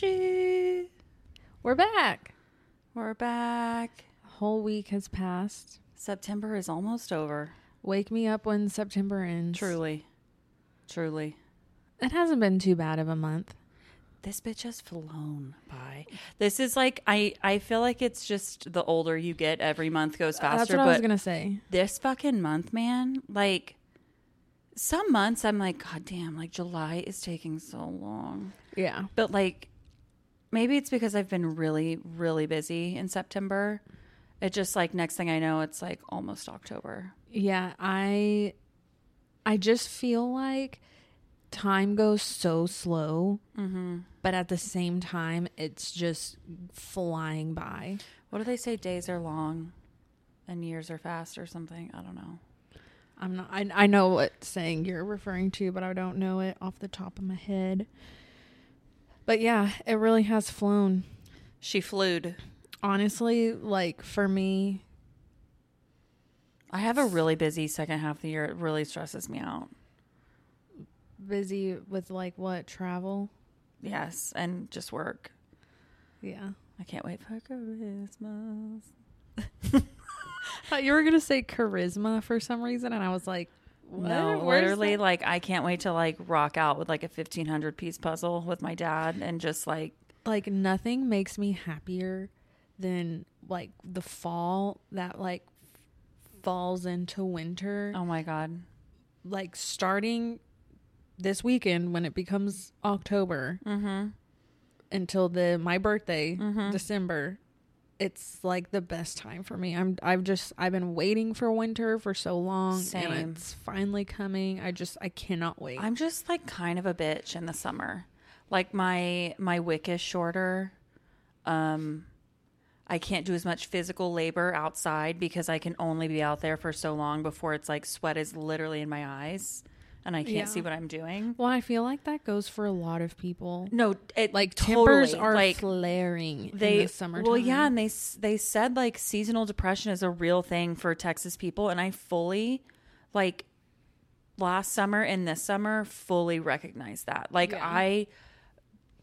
Bougie. We're back. We're back. A whole week has passed. September is almost over. Wake me up when September ends. Truly. Truly. It hasn't been too bad of a month. This bitch has flown by. This is like I I feel like it's just the older you get, every month goes faster. That's what I was gonna say. this fucking month, man, like some months I'm like, God damn, like July is taking so long. Yeah. But like maybe it's because I've been really, really busy in September. It just like next thing I know, it's like almost October. Yeah, I I just feel like time goes so slow, Mm-hmm. but at the same time it's just flying by. What do they say? Days are long and years are fast or something. I don't know. I'm not I I know what saying you're referring to, but I don't know it off the top of my head. But yeah, it really has flown. She flewed. Honestly, like for me, I have a really busy second half of the year. It really stresses me out. busy with like what travel. Yes, and just work. Yeah. I can't wait for Christmas. thought you were gonna say charisma for some reason, and I was like, what? No, Where's literally, that? like I can't wait to like rock out with like a fifteen hundred piece puzzle with my dad and just like like nothing makes me happier than like the fall that like falls into winter. oh my god, Like starting this weekend when it becomes October mm-hmm. until the my birthday, Mhm. December. It's like the best time for me. I'm I've just I've been waiting for winter for so long Same. and it's finally coming. I just I cannot wait. I'm just like kind of a bitch in the summer. Like my my wick is shorter. Um I can't do as much physical labor outside because I can only be out there for so long before it's like sweat is literally in my eyes and I can't Yeah. see what I'm doing. well, I feel like that goes for a lot of people. No, it Like totally, tempers are like flaring they in the summertime. well yeah and they they said like seasonal depression is a real thing for texas people and i fully like last summer and this summer fully recognize that like Yeah. i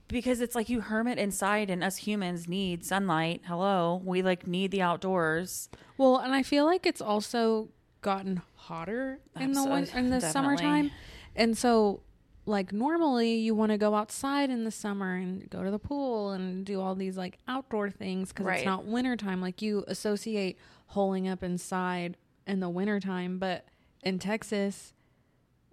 because it's like you hermit inside and us humans need sunlight hello we like need the outdoors Well, and I feel like it's also gotten hotter in the win- uh, in the definitely. summertime, and so like normally you want to go outside in the summer and go to the pool and do all these like outdoor things because Right. it's not wintertime. Like you associate holing up inside in the wintertime, but in Texas.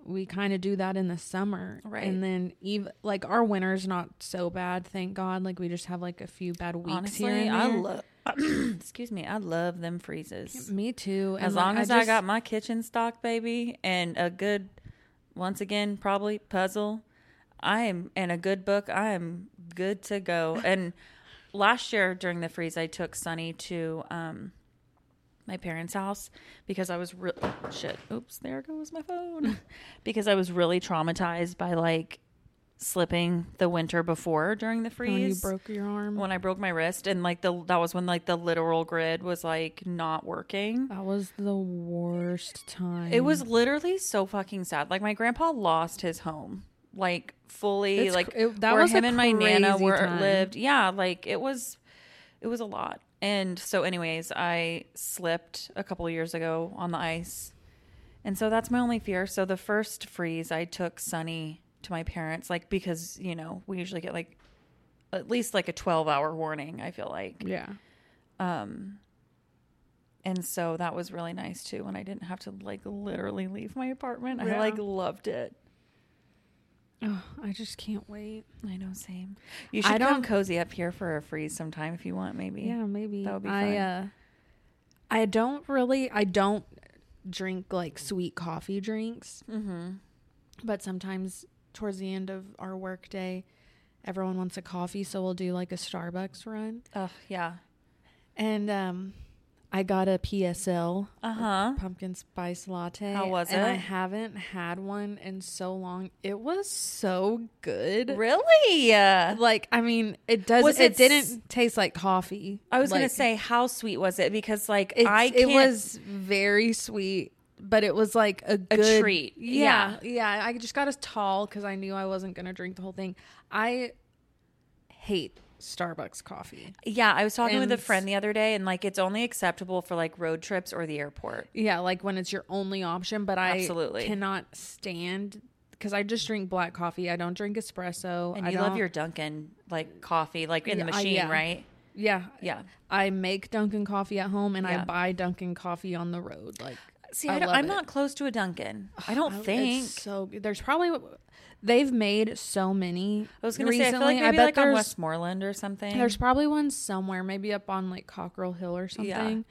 We kind of do that in the summer, Right. And then even like our winter's not so bad, thank God. Like we just have like a few bad weeks honestly here. I love excuse me i love them freezes Me too. As And, like, long as I, just- got my kitchen stock, baby, and a good, once again, probably puzzle, I am, and a good book, I am good to go. And last year during the freeze, I took Sunny to um, my parents' house because I was real shit. Oops, there goes my phone. because I was really traumatized by like slipping the winter before during the freeze when you broke your arm. when I broke my wrist and like the that was when like the literal grid was like not working. That was the worst time. It was literally so fucking sad. Like my grandpa lost his home, like fully, It's like it- that where was a him and my nana were time. lived. Yeah, like it was, it was a lot. And so, anyways, I slipped a couple years ago on the ice, and so that's my only fear. So the first freeze, I took Sunny to my parents, like because you know we usually get like at least like a twelve hour warning. I feel like, yeah. um, and so that was really nice too when I didn't have to like literally leave my apartment. I like loved it. Oh, I just can't wait. I know, same. You I should come don't- cozy up here for a freeze sometime if you want, maybe. Yeah, maybe That would be I fun. uh I don't really I don't drink like sweet coffee drinks, Mm-hmm. but sometimes towards the end of our work day everyone wants a coffee, so we'll do like a Starbucks run. Oh yeah. And um I got a PSL Uh huh. pumpkin spice latte. How was and I haven't had one in so long. It was so good. Really? Like, I mean, it does. Was it, it didn't taste like coffee. I was gonna say, how sweet was it? Because like it's- I it was very sweet, but it was like a A good treat. Yeah, yeah. I just got as tall because I knew I wasn't gonna drink the whole thing. I hate Starbucks coffee. Yeah, I was talking with a friend the other day, and like it's only acceptable for like road trips or the airport. Yeah, like when it's your only option, but I Absolutely. cannot stand because I just drink black coffee. I don't drink espresso. And I you love your Dunkin' like coffee, like in the Yeah, I- machine, yeah. right? yeah Yeah. I make Dunkin' coffee at home and Yeah. I buy Dunkin' coffee on the road. Like See, I I it. not close to a Dunkin'. I don't Oh, think. it's so. There's probably they've made so many. I was gonna say, I feel like maybe like on Westmoreland or something. There's probably one somewhere, maybe up on like Cockrell Hill or something.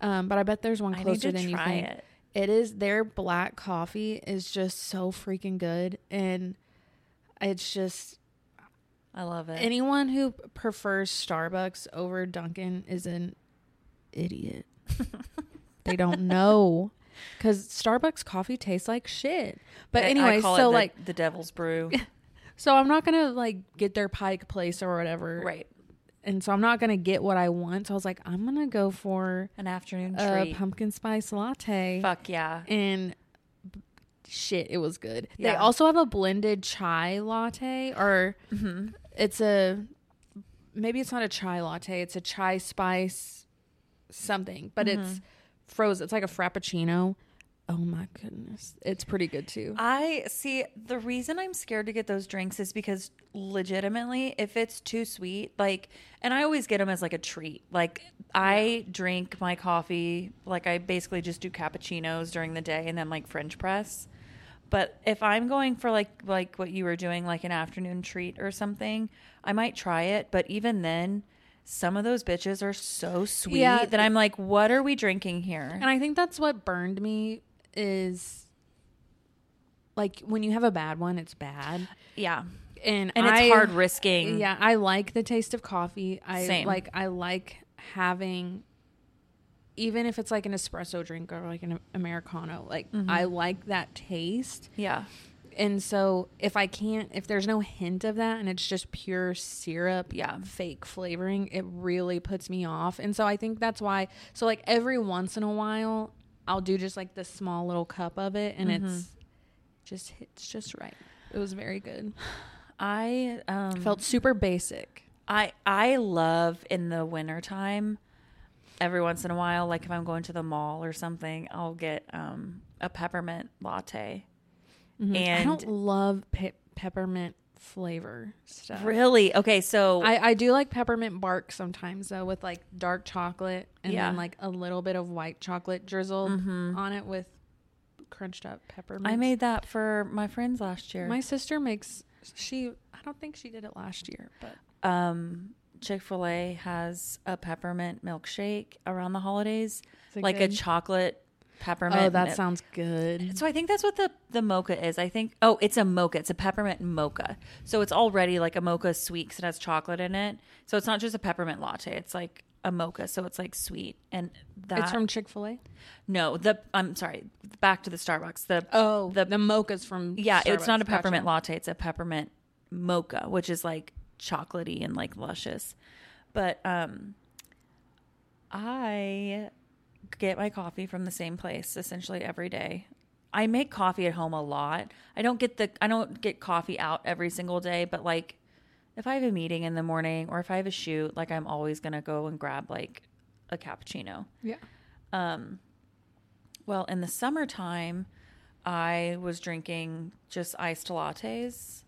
Um, but I bet there's one I closer than you think. it. It is their black coffee is just so freaking good, and it's just I love it. anyone who prefers Starbucks over Dunkin' is an idiot. they don't know because Starbucks coffee tastes like shit. But I- I anyway, call so it the, like, the Devil's Brew, so I'm not gonna like get their Pike Place or whatever, right? And so I'm not gonna get what I want. So I was like, I'm gonna go for An afternoon a treat. pumpkin spice latte. Fuck yeah. and shit, it was good. They also have a blended chai latte, or Mm-hmm. it's a maybe it's not a chai latte. It's a chai spice something, but Mm-hmm. it's frozen. It's like a frappuccino. Oh my goodness, it's pretty good too. I see the reason I'm scared to get those drinks is because legitimately if it's too sweet like and I always get them as like a treat. Like I drink my coffee like I basically just do cappuccinos during the day and then like french press. But if I'm going for like like what you were doing like an afternoon treat or something, I might try it, but even then some of those bitches are so sweet Yeah. that I'm like what are we drinking here? And I think that's what burned me is like when you have a bad one, it's bad. yeah. And And I- it's hard risking. Yeah, I like the taste of coffee. I Same. like I like having even if it's like an espresso drink or like an americano, like Mm-hmm. I like that taste. Yeah. And so if I can't if there's no hint of that and it's just pure syrup, Yeah. fake flavoring, it really puts me off. And so I think that's why so like every once in a while I'll do just like this small little cup of it and Mm-hmm. it's just hits just right. It was very good. I um Felt super basic. I I love in the wintertime every once in a while like if I'm going to the mall or something I'll get um a peppermint latte. Mm-hmm. I don't love pe- peppermint flavor stuff. really okay so I, I do like peppermint bark sometimes though with like dark chocolate and Yeah. then like a little bit of white chocolate drizzled on it with crunched up peppermint. I made that for my friends last year. my sister makes she I don't think she did it last year, but um Chick-fil-A has a peppermint milkshake around the holidays like a chocolate peppermint oh, that sounds good. So I think that's what the the mocha is. I think oh, it's a mocha. It's a peppermint mocha. So it's already like a mocha sweet 'cause it has chocolate in it. So it's not just a peppermint latte. It's like a mocha. So it's like sweet and that. it's from Chick Fil A. no the I'm sorry. Back to the Starbucks. The Oh, the the mocha's from yeah. It's not a Starbucks. Gotcha. peppermint latte. It's a peppermint mocha, which is like chocolatey and like luscious. But um, I get my coffee from the same place essentially every day. I make coffee at home a lot. I don't get the I don't get coffee out every single day, but like if I have a meeting in the morning or if I have a shoot, like I'm always gonna go and grab like a cappuccino. Yeah. Um, well, in the summertime, I was drinking just iced lattes.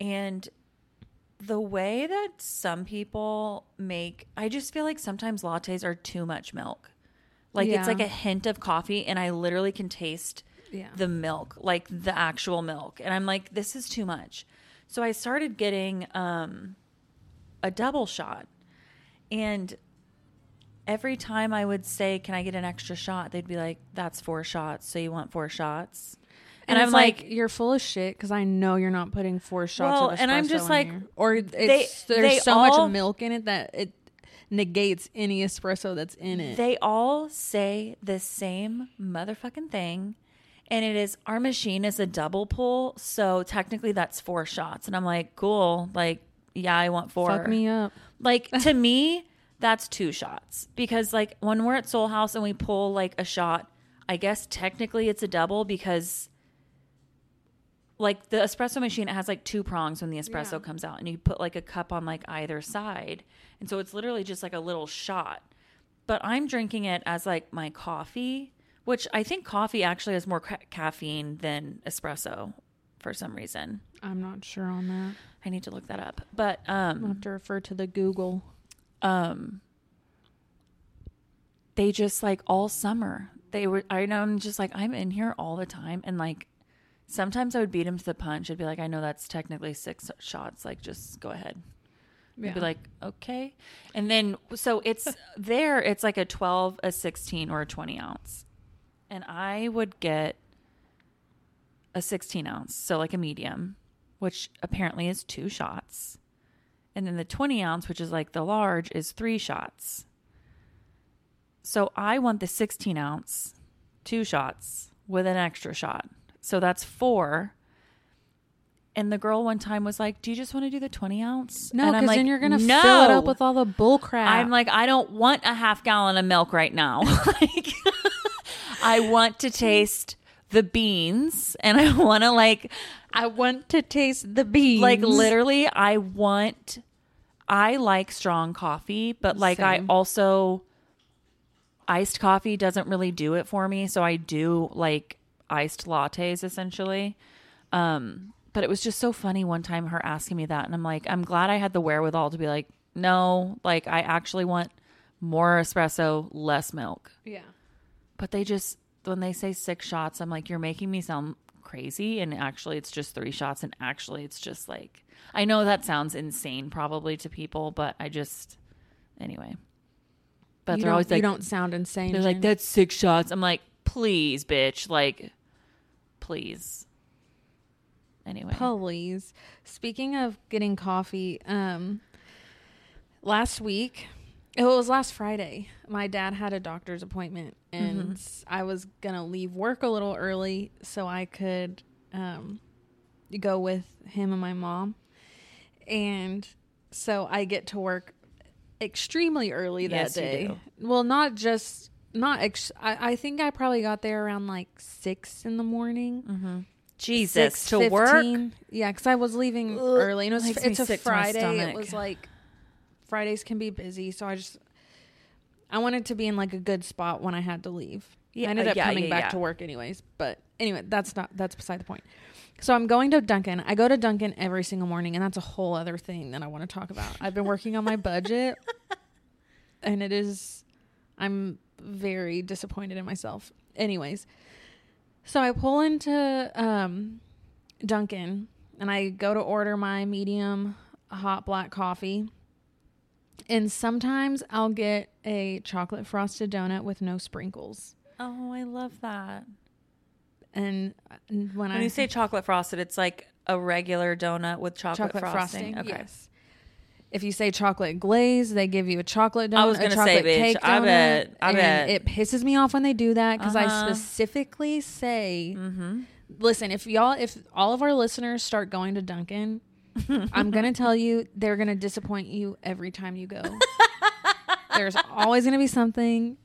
And the way that some people make, I just feel like sometimes lattes are too much milk. Like Yeah. it's like a hint of coffee, and I literally can taste Yeah. the milk, like the actual milk. And I'm like, this is too much. So I started getting um, a double shot. And every time I would say, Can I get an extra shot? They'd be like, That's four shots. So you want four shots? And, And, I'm like, like, you're full of shit because I know you're not putting four shots Well, of espresso and I'm just like, here. or it's, they- there's they so all- much milk in it that it negates any espresso that's in it. They all say the same motherfucking thing. And it is our machine is a double pull. So technically that's four shots. And I'm like, cool. Like, yeah, I want four. Fuck me up. Like to me, that's two shots because like when we're at Soul House and we pull like a shot, I guess technically it's a double because like the espresso machine it has like two prongs when the espresso Yeah. comes out and you put like a cup on like either side and so it's literally just like a little shot but i'm drinking it as like my coffee which i think coffee actually has more ca- caffeine than espresso for some reason I'm not sure on that. i need to look that up but I'll um have to refer to the Google. um they just like all summer they were i know i'm just like i'm in here all the time and like sometimes i would beat him to the punch i'd be like i know that's technically six shots like just go ahead Yeah. I'd be like okay and then so it's there it's like a 12 a 16 or a 20 ounce and i would get a 16 ounce so like a medium which apparently is two shots and then the 20 ounce, which is like the large, is three shots. So I want the 16 ounce, two shots with an extra shot. So that's four. And the girl one time was like, Do you just want to do the 20 ounce? no, because like, then you're gonna no. fill it up with all the bull crap. I'm like, I don't want a half gallon of milk right now. like, I want to taste the beans and I want to like I want to taste the beans. like literally i want i like strong coffee but like i also iced coffee doesn't really do it for me so i do like iced lattes essentially um but it was just so funny one time her asking me that and i'm like i'm glad i had the wherewithal to be like no like i actually want more espresso less milk Yeah. but they just when they say six shots i'm like you're making me sound crazy and actually it's just three shots and actually it's just like i know that sounds insane probably to people but i just anyway but you they're always you don't sound insane. they're like that's six shots i'm like please bitch like please anyway Please. Speaking of getting coffee, um, last week, it was last Friday. My dad had a doctor's appointment, and I was gonna leave work a little early so I could um, go with him and my mom. And so I get to work extremely early that Yes, you day. Well, not just not. Ex- I, I think I probably got there around like six in the morning. jesus to work Yeah, because I was leaving early, and it was it's a sick to my Friday. It was like Fridays can be busy, so I just I wanted to be in like a good spot when I had to leave. Yeah, I ended uh, up yeah, coming yeah, back yeah. to work anyways, but anyway, that's not that's beside the point. So I'm going to Dunkin'. I go to Dunkin' every single morning, and that's a whole other thing that I want to talk about. I've been working on my budget, and it is I'm very disappointed in myself. Anyways, so I pull into um, Dunkin' and I go to order my medium hot black coffee. And sometimes I'll get a chocolate frosted donut with no sprinkles. oh i love that And when, when I you say chocolate frosted it's like a regular donut with chocolate, chocolate frosting, frosting, okay yes. If you say chocolate glaze, they give you a chocolate donut. I was gonna say, chocolate bitch, cake I donut, bet, I and bet. It pisses me off when they do that because I Uh-huh. specifically say mm-hmm. listen, if y'all, if all of our listeners start going to Dunkin', I'm gonna tell you they're gonna disappoint you every time you go. There's always gonna be something.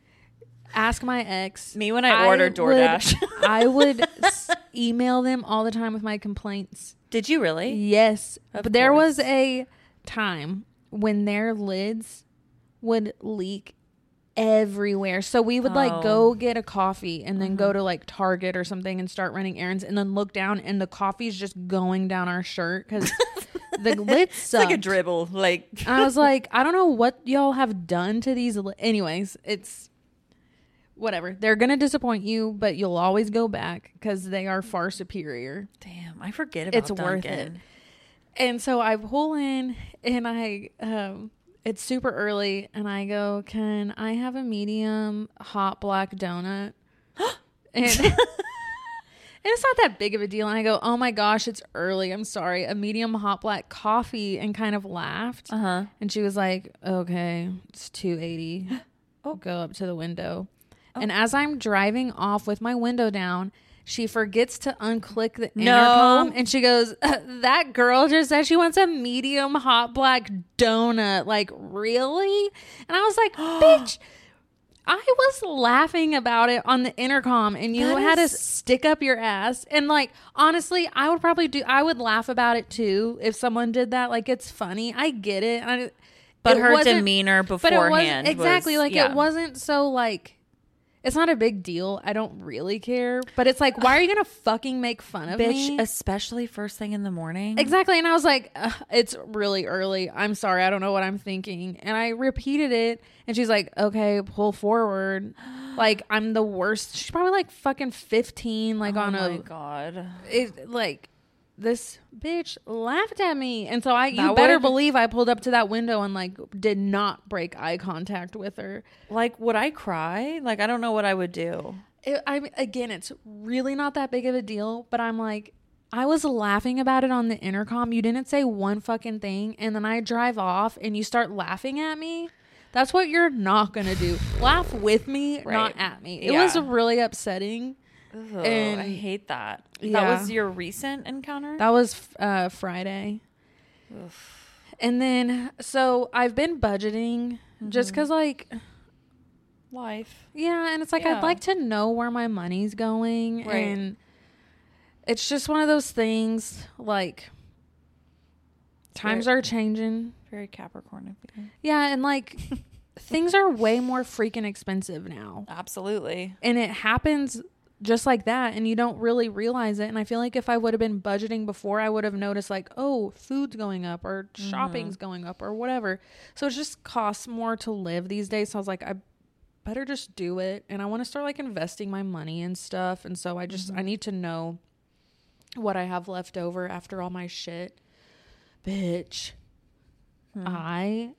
Ask my ex. Me when I ordered would- DoorDash. I would s- email them all the time with my complaints. Did you really? Yes, Of but there was a time when their lids would leak everywhere. So we would like Oh. go get a coffee and then Uh-huh. go to like Target or something and start running errands and then look down and the coffee's just going down our shirt because the lids It's like a dribble. Like I was like, I don't know what y'all have done to these. Li-. Anyways, it's whatever. They're gonna disappoint you, but you'll always go back because they are far superior. damn, I forget about It's worth Dunkin'. it. And so I pull in and I um it's super early and I go, "Can I have a medium hot black donut?" and and it's not that big of a deal. And I go, "Oh my gosh, it's early. I'm sorry. A medium hot black coffee." And kind of laughed. Uh huh. And she was like, "Okay, it's 280. Oh. Go up to the window." And as I'm driving off with my window down, she forgets to unclick the No. intercom and she goes, "That girl just said she wants a medium hot black donut." Like, really? And I was like, "Bitch, I was laughing about it on the intercom and you That had to stick up your ass. And like honestly, I would probably do I would laugh about it too if someone did that. Like it's funny. I get it. I, But it her demeanor but it beforehand. wasn't exactly was- like yeah. it wasn't so like it's not a big deal. I don't really care. But it's like, why are you gonna fucking make fun of Bitch, me? especially first thing in the morning. Exactly. And I was like, "Ugh, it's really early. I'm sorry. I don't know what I'm thinking. And I repeated it. And she's like, okay, pull forward. Like, I'm the worst. She's probably like fucking 15, like oh on my a, god. it, like, this bitch laughed at me. And so I, you That better believe I pulled up to that window and like did not break eye contact with her. Like, would I cry? Like, I don't know what I would do. it, I again, it's really not that big of a deal, but I'm like, I was laughing about it on the intercom. You didn't say one fucking thing, and then I drive off, and you start laughing at me. That's what you're not gonna do. Laugh with me, not at me. It was really upsetting. And- I hate that. Yeah. That was your recent encounter? That was uh, Friday, and then so I've been budgeting just because, like, Life. Yeah, and it's like Yeah. I'd like to know where my money's going Right. and it's just one of those things like times Right. are changing. Very Capricorn. Yeah, and like things are way more freaking expensive now. Absolutely. And it happens just like that and you don't really realize it and I feel like if I would have been budgeting before I would have noticed like oh food's going up or shopping's mm-hmm. going up or whatever. So it just costs more to live these days. So I was like I better just do it and I want to start like investing my money and stuff and so I just I mm-hmm. need to know what I have left over after all my shit. Bitch. Hmm. I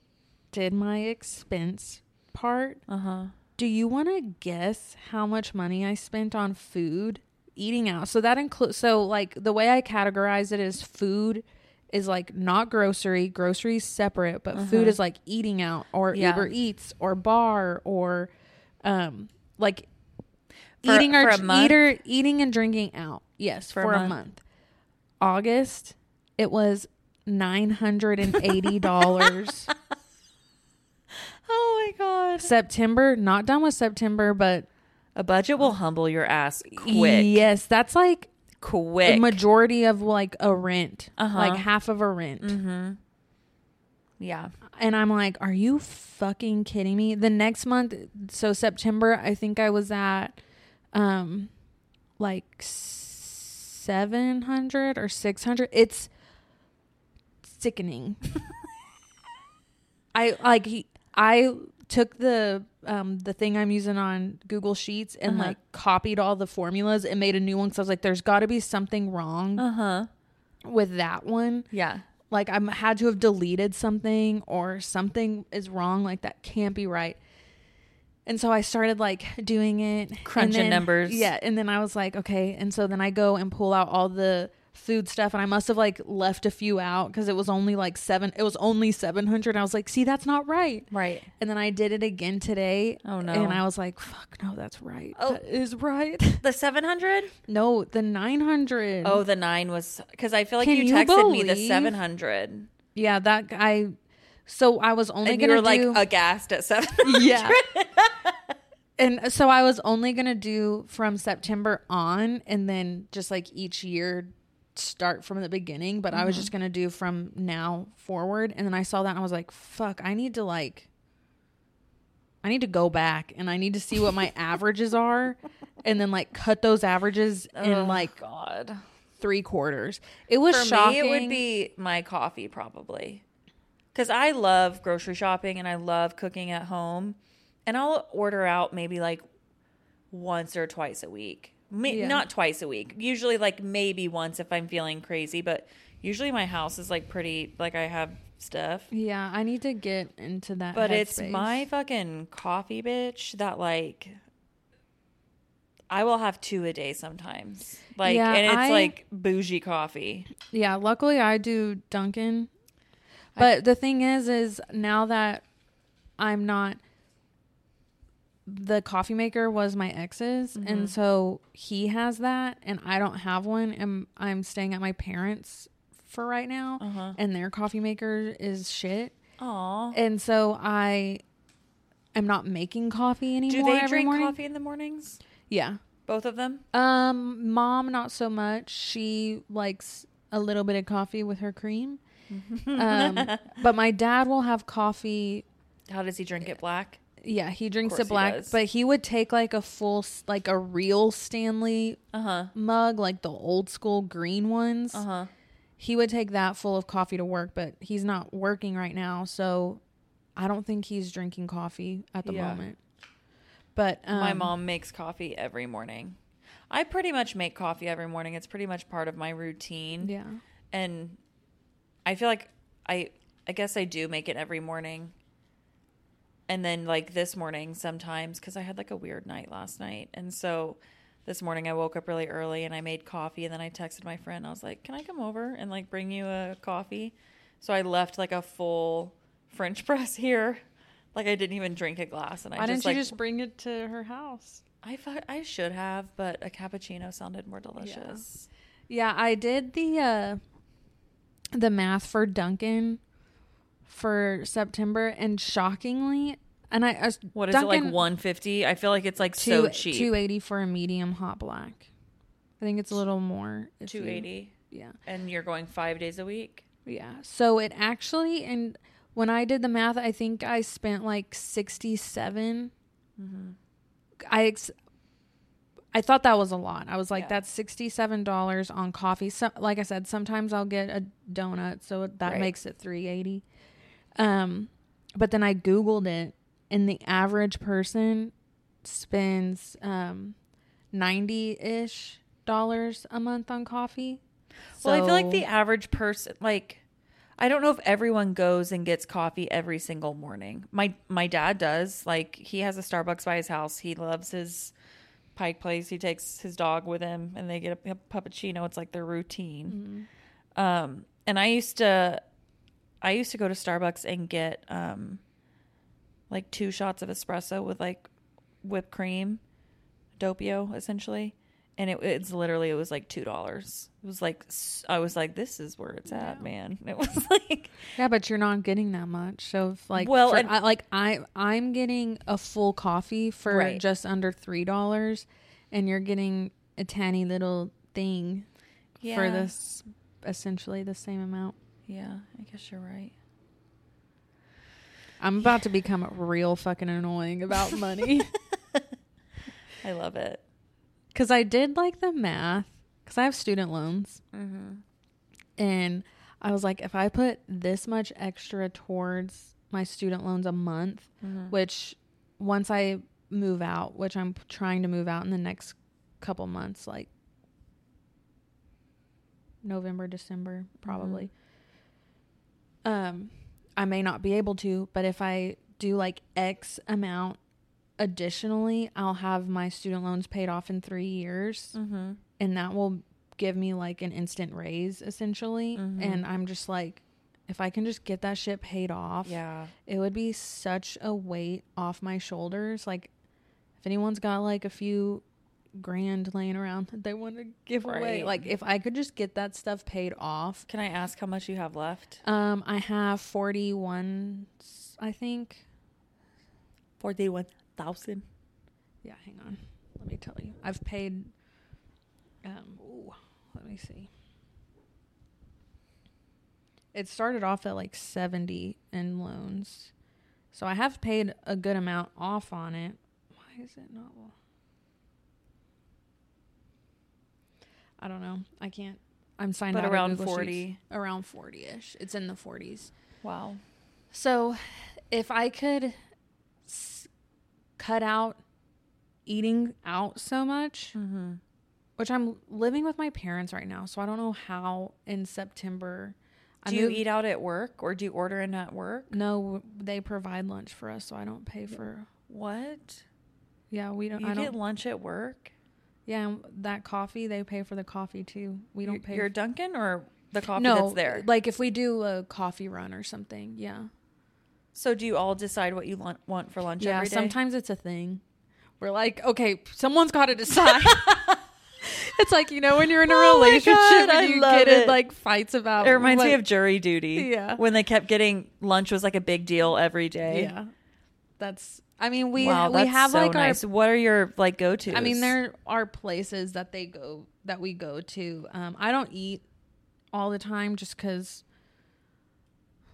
did my expense part Uh huh. Do you want to guess how much money I spent on food eating out? So that includes so like the way I categorize it is food is like not grocery, groceries separate, but food is like eating out or Yeah. Uber Eats or bar or um like For- eating or for eater eating and drinking out. Yes, For for, a a month? month. August it was nine hundred and eighty dollars. Oh my god. September, not done with September, but A budget will humble your ass quick. Yes, that's like Quick. a majority of like a rent, Uh-huh. like half of a rent. mm-hmm. Yeah. And I'm like, are you fucking kidding me? The next month, so September, I think I was at um like 700 or 600. It's sickening. I like he, I took the um the thing I'm using on Google Sheets and Uh-huh. like copied all the formulas and made a new one cuz I was like there's got to be something wrong Uh huh. with that one Yeah. like I had to have deleted something or something is wrong like that can't be right and so I started like doing it Crunching then- numbers. yeah and then I was like okay and so then I go and pull out all the food stuff and I must have like left a few out because it was only like seven it was only 700 I was like see that's not right Right. and then I did it again today Oh no. and I was like fuck no that's right Oh. that is right the 700? no the 900 Oh, the 9 was cuz I feel like Can you you texted me the 700. yeah that I so I was only And gonna were like do aghast at 700. yeah. and so I was only going to do from September on and then just like each year start from the beginning, but I was just mm-hmm. going to do from now forward. And then I saw that and I was like, fuck, I need to like, I need to go back and I need to see what my averages are and then like cut those averages in Oh, like god. three quarters. It was For shocking. me, it would be my coffee probably. Because I love grocery shopping and I love cooking at home. And I'll order out maybe like once or twice a week. Yeah. Not twice a week. Usually, like maybe once if I'm feeling crazy. But usually, my house is like pretty, like I have stuff. yeah, I need to get into that. But it's my fucking coffee bitch that like I will have two a day sometimes. Like Yeah, and it's I- like bougie coffee. Yeah, luckily I do Dunkin'. But the thing is is now that I'm not the coffee maker was my ex's Mm-hmm. and so he has that and I don't have one and I'm staying at my parents for right now Uh-huh. and their coffee maker is shit. Aw. And so I am not making coffee anymore. Do they every drink morning. coffee in the mornings? Yeah. Both of them? Um, mom, not so much. She likes a little bit of coffee with her cream. um, but my dad will have coffee. How does he drink it black? Yeah, he drinks it black, does. but he would take like a full, like a real Stanley Uh huh. mug, like the old school green ones. Uh huh. He would take that full of coffee to work, but he's not working right now, so I don't think he's drinking coffee at the Yeah. moment. But um, my mom makes coffee every morning. I pretty much make coffee every morning. It's pretty much part of my routine. yeah, And I feel like I I guess I do make it every morning. And then like this morning sometimes cuz I had like a weird night last night. And so this morning I woke up really early and I made coffee and then I texted my friend. I was like, "Can I come over and like bring you a coffee?" So I left like a full French press here. Like I didn't even drink a glass and I why just didn't like you just bring it to her house? I thought I should have, but a cappuccino sounded more delicious. Yeah, I did the uh the math for Dunkin' for September and shockingly and I, I was What is it like 150? I feel like it's like so cheap. 280 for a medium hot black. I think it's a little more. 280 yeah. and you're going 5 days a week. Yeah. So it actually and when I did the math, I think I spent like 67 Mm-hmm. I ex- I thought that was a lot. I was like, Yeah. that's sixty seven dollars on coffee. So, like I said, sometimes I'll get a donut, so that Right. makes it three eighty. Um, but then I googled it, and the average person spends um ninety ish dollars a month on coffee. Well, I feel like the average person like I don't know if everyone goes and gets coffee every single morning. My my dad does. Like he has a Starbucks by his house. He loves his Pike Place. He takes his dog with him and they get a, a puppuccino. It's like their routine. Mhm. Um, and I used to, I used to go to Starbucks and get um, like two shots of espresso with like whipped cream, doppio essentially, and it, it's literally it was like two dollars. It was like I was like, this is where it's at, Yeah. man. It was like Yeah, but you're not getting that much. So if like Well, for- and- I, like I I'm getting a full coffee for Right. just under three dollars, and you're getting a tiny little thing for this essentially the same amount. Yeah, I guess you're right. I'm about to become real fucking annoying about money I love it. because I did like the math because I have student loans Mm-hmm. and I was like if I put this much extra towards my student loans a month Mm-hmm. which once I move out, which I'm trying to move out in the next couple months, like November, December, probably. Um, I may not be able to, but if I do like X amount additionally, I'll have my student loans paid off in three years, Mm-hmm. and that will give me like an instant raise essentially. Mhm. And I'm just like, if I can just get that shit paid off, Yeah. it would be such a weight off my shoulders. Like, if anyone's got like a few grand laying around that they want to give away, like if I could just get that stuff paid off. Can I ask how much you have left? Um, I have forty one, I think. Forty-one thousand. Yeah, hang on. Let me tell you. I've paid. Um, ooh, let me see. It started off at like seventy in loans, so I have paid a good amount off on it. Why is it not? I don't know. I can't. I'm signed But out around Google Sheets. forty. Around forty ish. It's in the forties. Wow. So, if I could s- cut out eating out so much, Mm-hmm. which I'm living with my parents right now, so I don't know how in September. I Do you eat out at work or do you order in at work? No, they provide lunch for us, so I don't pay for. What? Yeah, we don't. You I get don't. lunch at work? Yeah, and that coffee they pay for the coffee too. We don't Your- pay. Your Dunkin' or the coffee no, that's there? like if we do a coffee run or something. Yeah, so do you all decide what you lun- want for lunch yeah. every day? Sometimes it's a thing. We're like, okay, someone's got to decide. it's like you know when you're in a Oh relationship God, and you get in it. like fights about. It reminds me of jury duty. Yeah. When they kept getting lunch was like a big deal every day. Yeah, that's. I mean, we wow, we that's have so like nice. What are your like go to? I mean, there are places that they go that we go to. Um, I don't eat all the time just because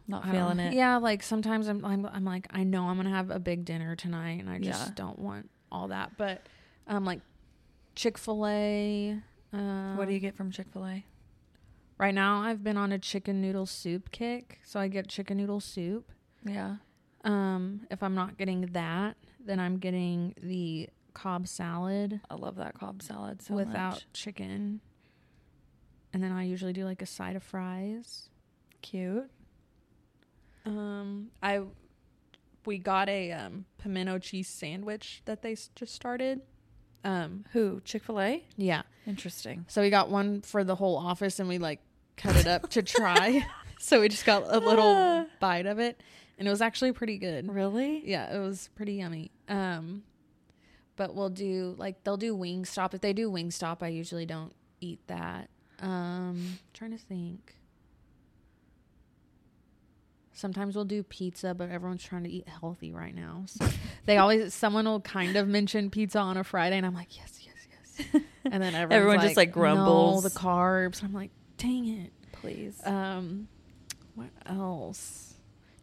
not I don't- feeling it. Yeah, like sometimes I'm, I'm I'm like I know I'm gonna have a big dinner tonight, and I just Yeah. don't want all that. But um, like Chick Fil A. Uh, What do you get from Chick Fil A? Right now, I've been on a chicken noodle soup kick, so I get chicken noodle soup. Yeah. Um, if I'm not getting that, then I'm getting the Cobb salad I love that Cobb salad so without much. chicken, and then I usually do like a side of fries. Cute. Um, I we got a um, pimento cheese sandwich that they s- just started. Um, Who? Chick Fil A. yeah. Interesting. So we got one for the whole office, and we like cut it up to try. so we just got a little bite of it, and it was actually pretty good. Really? Yeah, it was pretty yummy. Um, but we'll do like they'll do Wingstop. If they do Wingstop, I usually don't eat that. Um, trying to think. Sometimes we'll do pizza, but everyone's trying to eat healthy right now. So they always someone will kind of mention pizza on a Friday, and I'm like, yes, yes, yes. And then Everyone just, like, grumbles. No, the carbs. I'm like, dang it. Please. Um, what else?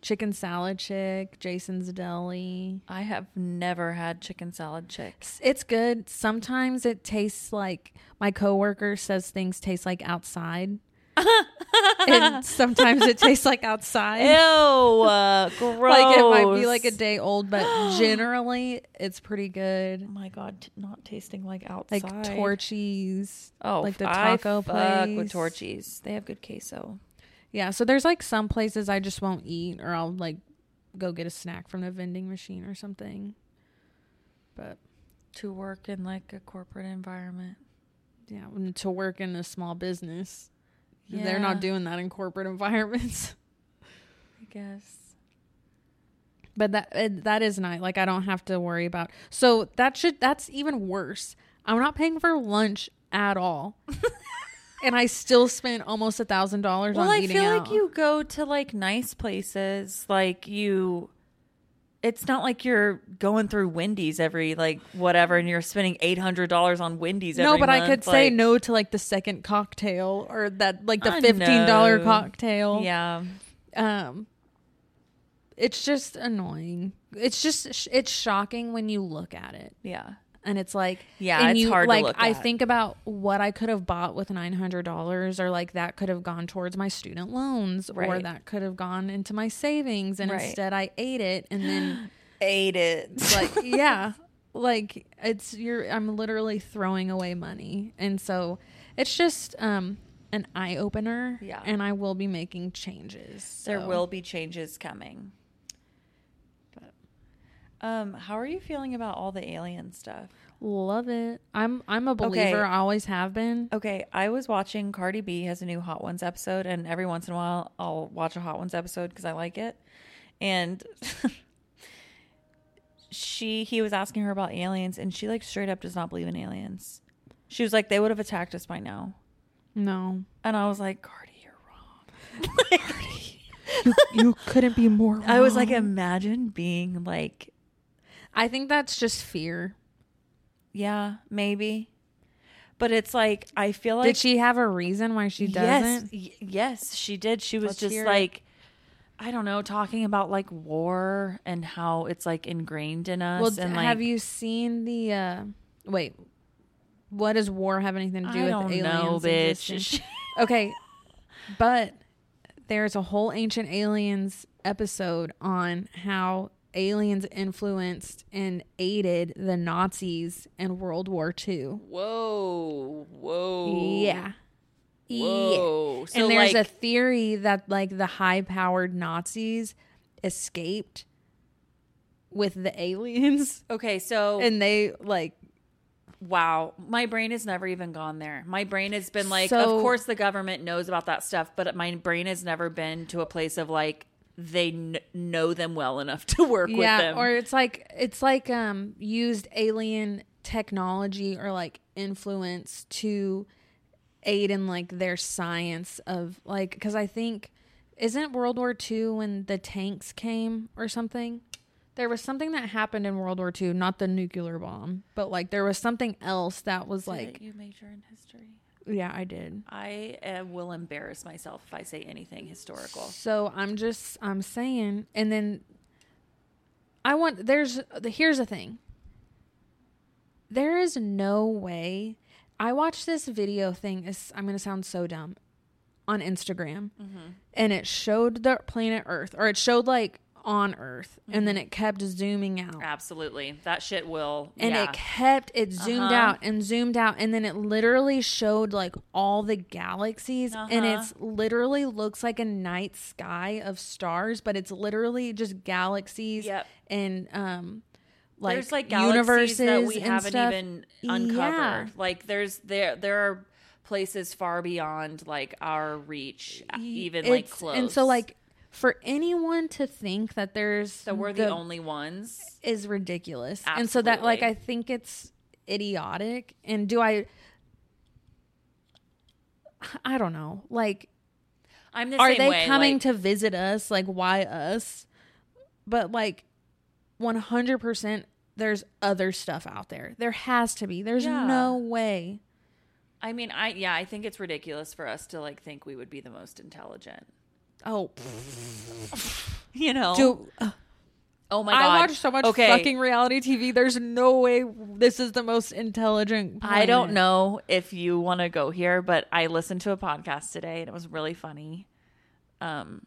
Chicken salad chick, Jason's Deli. I have never had chicken salad chick. It's, good. Sometimes it tastes like my coworker says things taste like outside. and sometimes it tastes like outside. Ew, uh, gross. Like it might be like a day old, but generally it's pretty good. Oh my god, t- not tasting like outside. Like Torchy's. Oh, like the I taco fuck with place. Torchy's. They have good queso. Yeah, so there's like some places I just won't eat or I'll like go get a snack from the vending machine or something. But To work in like a corporate environment. yeah, to work in a small business. They're not doing that in corporate environments. I guess. But that it, that is nice. Like I don't have to worry about. So that should that's even worse. I'm not paying for lunch at all, and I still spent almost a thousand dollars Well, on I eating feel out. like you go to like nice places. Like you, it's not like you're going through Wendy's every like whatever, and you're spending eight hundred dollars on Wendy's. no, every but I month, could say like- no to like the second cocktail or that like the I fifteen dollar know. cocktail. Yeah, Um, it's just annoying. It's just it's shocking when you look at it. yeah, and it's like Yeah, and it's you, hard to like look i at. think about what i could have bought with $900 or like that could have gone towards my student loans or that could have gone into my savings and Right. instead i ate it and then ate it. like yeah like it's you're i'm literally throwing away money and so it's just um an eye opener Yeah. and i will be making changes There will be changes coming. Um, how are you feeling about all the alien stuff? love it i'm i'm a believer Okay. i always have been Okay, I was watching Cardi B has a new Hot Ones episode, and every once in a while I'll watch a Hot Ones episode because I like it. And she, he was asking her about aliens, and she like straight up does not believe in aliens. She was like, they would have attacked us by now, no and I was like, Cardi, you're wrong. you, you couldn't be more I was like, imagine being like, I think that's just fear. yeah, maybe, but it's like I feel like Did she have a reason why she doesn't? Yes, y- yes, she did. She was Let's just like, I don't know, talking about like war and how it's like ingrained in us. Well, and have you seen the? uh Wait, what does war have anything to do I with don't aliens? know, bitch. okay, but there's a whole ancient aliens episode on how aliens influenced and aided the Nazis in World War II. whoa, whoa, Yeah. Yeah. whoa. So and there's like, a theory that like the high powered Nazis escaped with the aliens okay, so and they like wow, my brain has never even gone there. My brain has been like, So- of course the government knows about that stuff, but my brain has never been to a place of like they kn- know them well enough to work with yeah them. or it's like it's like um used alien technology or like influence to aid in like their science of like because I think isn't World War II when the tanks came or something there was something that happened in World War II, not the nuclear bomb, but like there was something else that was like, you major in history. Yeah, I did. I uh, will embarrass myself if I say anything historical. So I'm just I'm saying, and then I want there's the here's the thing. There is no way. I watched this video thing. It's, I'm gonna sound so dumb on Instagram, and it showed the planet Earth, or it showed like on Earth, and then it kept zooming out. Absolutely, that shit will. and yeah. it kept it zoomed Uh-huh. out and zoomed out and then it literally showed like all the galaxies and Uh-huh. it's literally looks like a night sky of stars but it's literally just galaxies Yep. and um like, there's like universes that we haven't stuff. even uncovered. Yeah. Like there's there there are places far beyond like our reach, even It's- like close. and so like for anyone to think that there's so we're the, only ones. is ridiculous. And so that like I think it's idiotic. And do I I don't know. Like I'm the are they way. coming like, to visit us? Like why us? But like 100% there's other stuff out there. There has to be. There's Yeah. no way. I mean, I yeah, I think it's ridiculous for us to like think we would be the most intelligent. Oh, You know. do oh my god. I watch so much okay. fucking reality TV. There's no way this is the most intelligent. I don't know if you want to go here, but I listened to a podcast today and it was really funny. Um,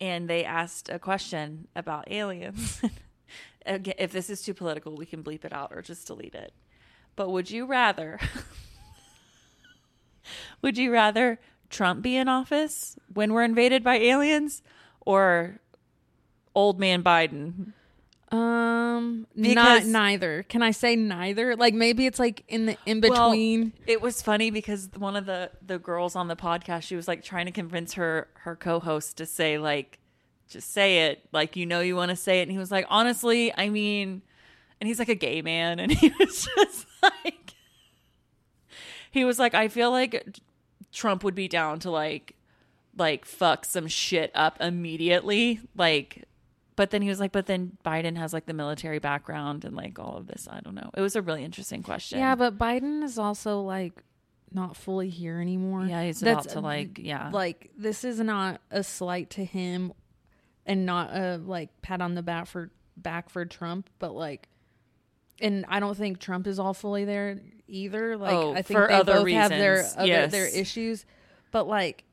and they asked a question about aliens. Again, if this is too political, we can bleep it out or just delete it. But would you rather? would you rather Trump be in office when we're invaded by aliens, or old man Biden? Um, not neither. Can I say neither? Like maybe it's like in the in Well, between. it was funny because one of the the girls on the podcast, she was like trying to convince her her co-host to say like, just say it, like you know you want to say it, and he was like, honestly, I mean, and he's like a gay man, and he was just like, he was like, I feel like Trump would be down to like, like fuck some shit up immediately, like. But then he was like, but then Biden has like the military background and like all of this. I don't know. It was a really interesting question. Yeah, but Biden is also like not fully here anymore. Yeah, he's That's- about to like, yeah. Like this is not a slight to him, and not a like pat on the back for back for Trump, but like, and I don't think Trump is all fully there either. Like Oh, I think they both have their other, yes. their issues, but like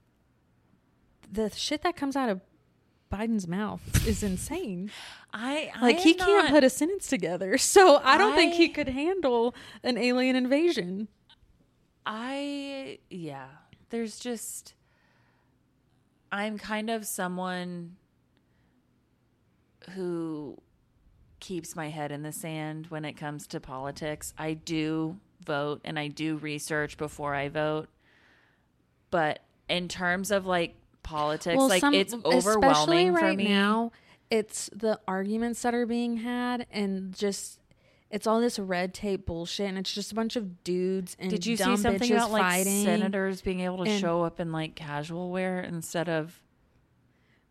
the shit that comes out of Biden's mouth is insane. I Like he am can't put a sentence together. So I don't think he could handle an alien invasion. I yeah. There's just I'm kind of someone who keeps my head in the sand when it comes to politics. I do vote and I do research before I vote. But in terms of like politics, like some- it's overwhelming right for me. now. It's the arguments that are being had, and just it's all this red tape bullshit, and it's just a bunch of dudes and Did you see something about like senators being able to show up in like casual wear instead of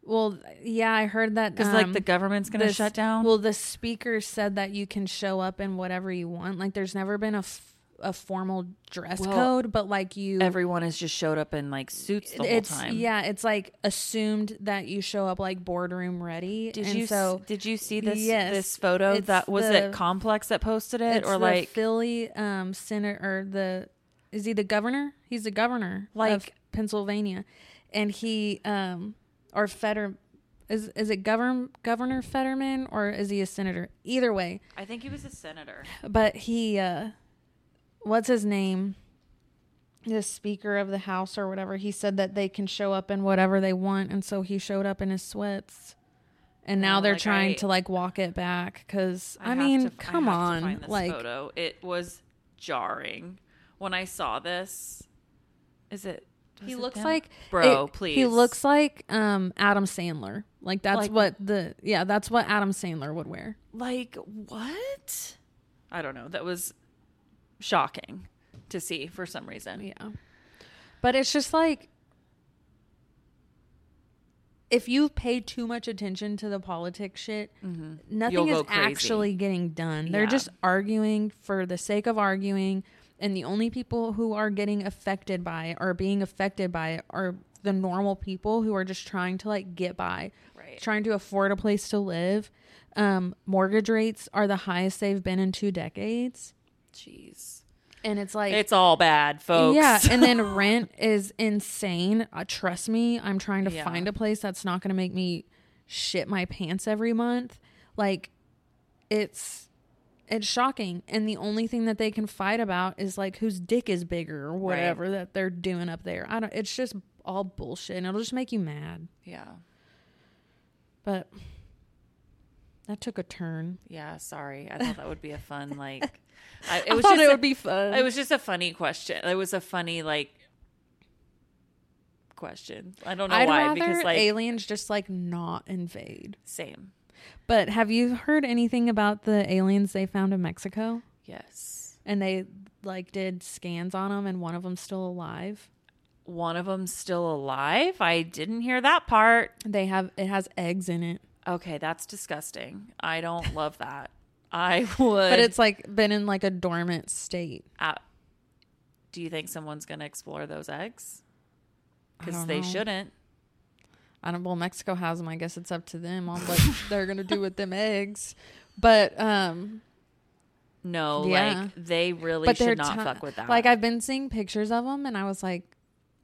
Well, yeah, I heard that because like um, the government's going to the- shut down? Well, the speaker said that you can show up in whatever you want. Like, there's never been a, f- a formal dress Well, code, but like you, Everyone has just showed up in like suits the whole time. yeah, it's like assumed that you show up like boardroom ready. Did and you so did you see this yes, this photo that was the- it Complex that posted it or the like Philly um senator or the is he the governor? He's the governor of Like- Pennsylvania, and he um or Feder is is it govern Governor Fetterman or is he a senator? Either way, I think he was a senator. but he uh what's his name? The Speaker of the House or whatever. He said that they can show up in whatever they want, and so he showed up in his sweats. And now No, they're like, trying I- to like walk it back because I, have mean, to- I come to on, like photo. It was jarring when I saw this. Is it? Was he looks him? like bro. it- please, He looks like um Adam Sandler. Like that's Like- what the yeah, that's what Adam Sandler would wear. like what? I don't know. That was shocking to see for some reason. Yeah. But it's just like if you pay too much attention to the politics shit, nothing You'll is crazy. actually getting done. They're Yeah. just arguing for the sake of arguing, and the only people who are getting affected by it or being affected by it are the normal people who are just trying to like get by, Right. trying to afford a place to live. Um, mortgage rates are the highest they've been in two decades, Jeez. and it's like It's all bad, folks. yeah, and then rent is insane. Uh, trust me, I'm trying to Yeah. find a place that's not going to make me shit my pants every month. Like it's it's shocking and the only thing that they can fight about is like whose dick is bigger or whatever that they're doing up there. I don't it's just all bullshit and it'll just make you mad. yeah. But that took a turn. Yeah, sorry. I thought that would be a fun like I, it I was thought just it a- would be fun. It was just a funny question. It was a funny like question. I don't know I'd why because like aliens just like not invade. same. But have you heard anything about the aliens they found in Mexico? Yes. And they like did scans on them, and one of them's still alive. One of them's still alive. I didn't hear that part. They have it has eggs in it, Okay, that's disgusting. I don't love that. I would. but it's like been in like a dormant state. Uh, do you think someone's going to explore those eggs? Because they know. shouldn't. I don't. Well, Mexico has them. I guess it's up to them on what they're gonna do with them eggs. But um, No, Yeah. like they really but they're should not ti- fuck with that. Like I've been seeing pictures of them, and I was like,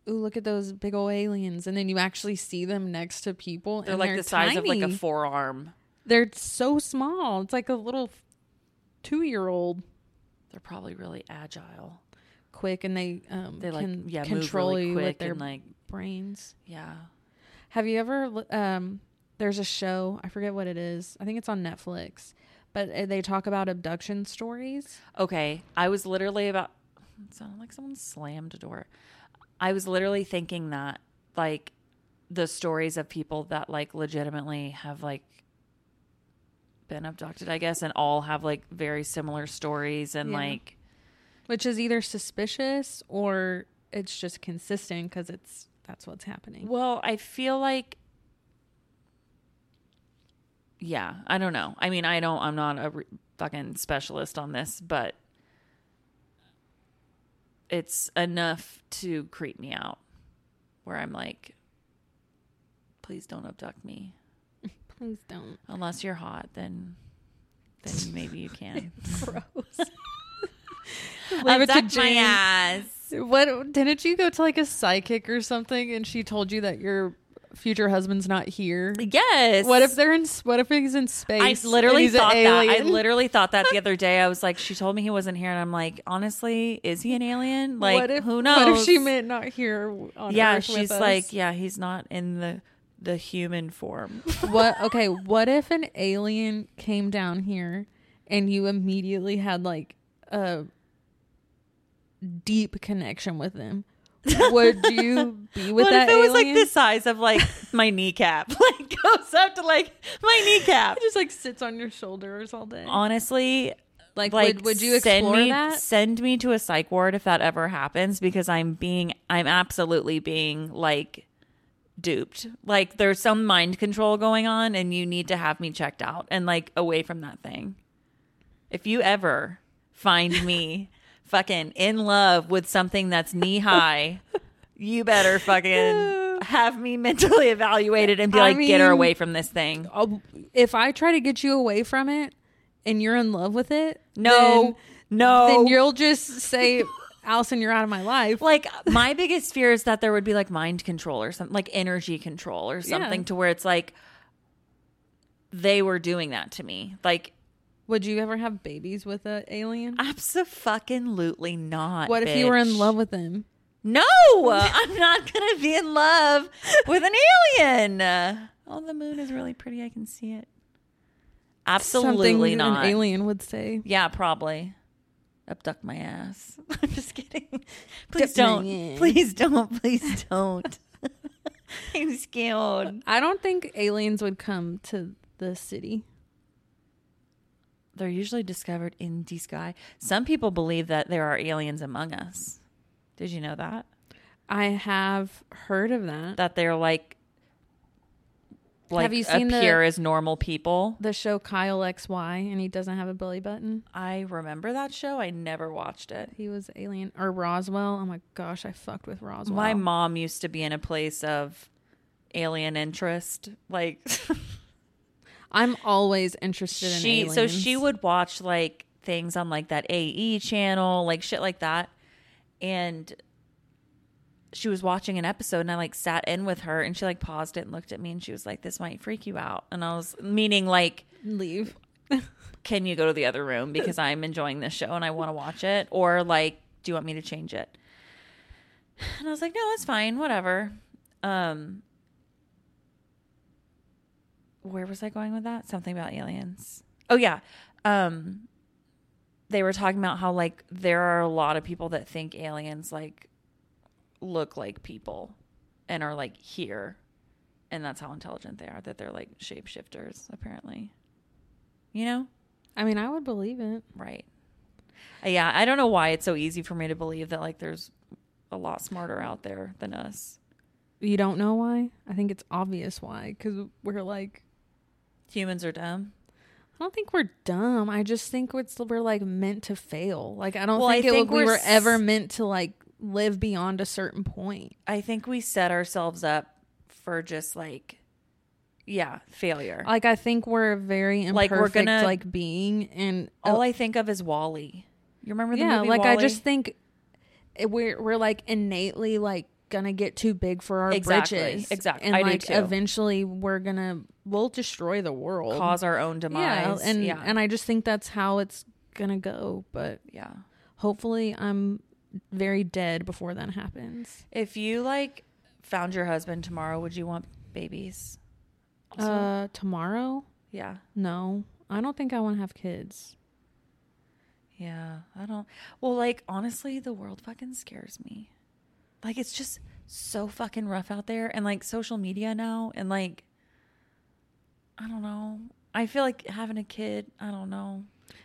"Ooh, look at those big old aliens!" And then you actually see them next to people. they're like the size of like a forearm. They're so small. It's like a little two year old. They're probably really agile. quick and they um They like can yeah control really you with their like brains. yeah. Have you ever um there's a show, I forget what it is. I think it's on Netflix. But uh, they talk about abduction stories. Okay, I was literally about. It sounded like someone slammed a door. I was literally thinking that like the stories of people that like legitimately have like been abducted, I guess, and all have like very similar stories and Yeah. like which is either suspicious or it's just consistent because it's that's what's happening. Well, I feel like yeah, I don't know. I mean, I don't I'm not a re- fucking specialist on this, but it's enough to creep me out where I'm like please don't abduct me. Please don't. Unless you're hot, then then maybe you can. Gross. Leave Abduct my ass. What didn't you go to like a psychic or something and she told you that your future husband's not here? Yes. What if they're in? What if he's in space? I literally and he's an thought that. I literally thought that the other day. I was like, she told me he wasn't here, and I'm like, honestly, is he an alien? Like, what if, who knows? What if she meant not here on yeah, Earth she's like, yeah, he's not in the the human form. what? Okay, what if an alien came down here and you immediately had like a deep connection with them? Would you be with what that if it was like the size of like my kneecap? Like goes up to like my kneecap. It just like sits on your shoulders all day. Honestly, like, like would, would you send explore me that? send me to a psych ward if that ever happens because I'm being I'm absolutely being like duped. Like there's some mind control going on and you need to have me checked out and like away from that thing. If you ever find me fucking in love with something that's knee high, you better fucking have me mentally evaluated and be I like, get her away from this thing. I'll- if I try to get you away from it and you're in love with it, No, no. then, then you'll just say, Allison, you're out of my life. like my biggest fear is that there would be like mind control or something like energy control or something Yeah. to where it's like they were doing that to me like Would you ever have babies with an alien? absolutely not What if you were in bitch. love with them? no i'm not gonna be in love with an alien. Oh the moon is really pretty. I can see it. Absolutely Something not. an alien would say. yeah probably. Abduct my ass. I'm just kidding. Please don't. please don't. Please don't. I'm scared. I don't think aliens would come to the city. They're usually discovered in the sky. Some people believe that there are aliens among us. Did you know that? I have heard of that. That they're like like Have you seen the- appear as normal people. The show Kyle XY and he doesn't have a belly button. I remember that show. I never watched it. He was alien or Roswell. Oh my gosh, I fucked with Roswell. My mom used to be in a place of alien interest. Like I'm always interested in she aliens. so she would watch like things on like that A&E channel, like shit like that. And she was watching an episode and I like sat in with her and she like paused it and looked at me and she was like, This might freak you out. And I was meaning like, leave. Can you go to the other room because I'm enjoying this show and I want to watch it? Or like, do you want me to change it? And I was like, No, it's fine, whatever. Um where was I going with that? Something about aliens. Oh yeah. Um they were talking about how like there are a lot of people that think aliens like look like people and are like here. And that's how intelligent they are, that they're like shapeshifters, apparently. You know? I mean, I would believe it. Right. Uh, Yeah, I don't know why it's so easy for me to believe that like there's a lot smarter out there than us. You don't know why? I think it's obvious why cuz we're like Humans are dumb. I don't think we're dumb. I just think it's we're like meant to fail. Like I don't Well, I think, it, think we we're ever meant to like live beyond a certain point. I think we set ourselves up for just like yeah, failure. Like I think we're a very Like, imperfect we're gonna- like being and uh, All I think of is WALL-E. You remember the yeah, movie like I WALL-E? just think we're we're like innately like gonna get too big for our Exactly, britches. exactly. And I like eventually we're gonna we'll destroy the world. cause our own demise. yeah, and yeah. and I just think that's how it's gonna go. But yeah. hopefully I'm very dead before that happens. If you like found your husband tomorrow, would you want babies? Also? Uh tomorrow? yeah. No. I don't think I wanna have kids. Yeah, I don't. Well, like honestly, the world fucking scares me. Like it's just so fucking rough out there, and like social media now, and like I don't know. I feel like having a kid. I don't know.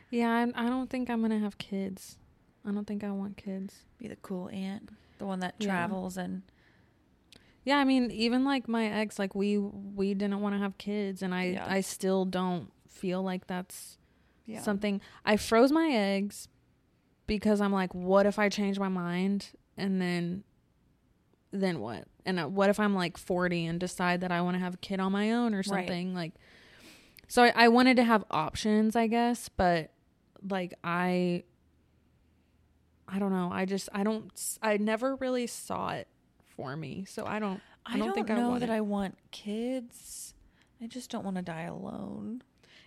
Yeah, I, I don't think I'm gonna have kids. I don't think I want kids. Be the cool aunt, the one that Yeah. travels and Yeah, I mean, even like my ex, like we we didn't want to have kids, and I Yeah. I still don't feel like that's yeah. something. I froze my eggs because I'm like, what if I change my mind and then then what? And uh, what if I'm like 40 and decide that I want to have a kid on my own or Right. something like? So I, I wanted to have options, I guess, but like I I don't know. I just I don't I never really saw it for me. So I don't I, don't, think I know want that it. I want kids. I just don't want to die alone.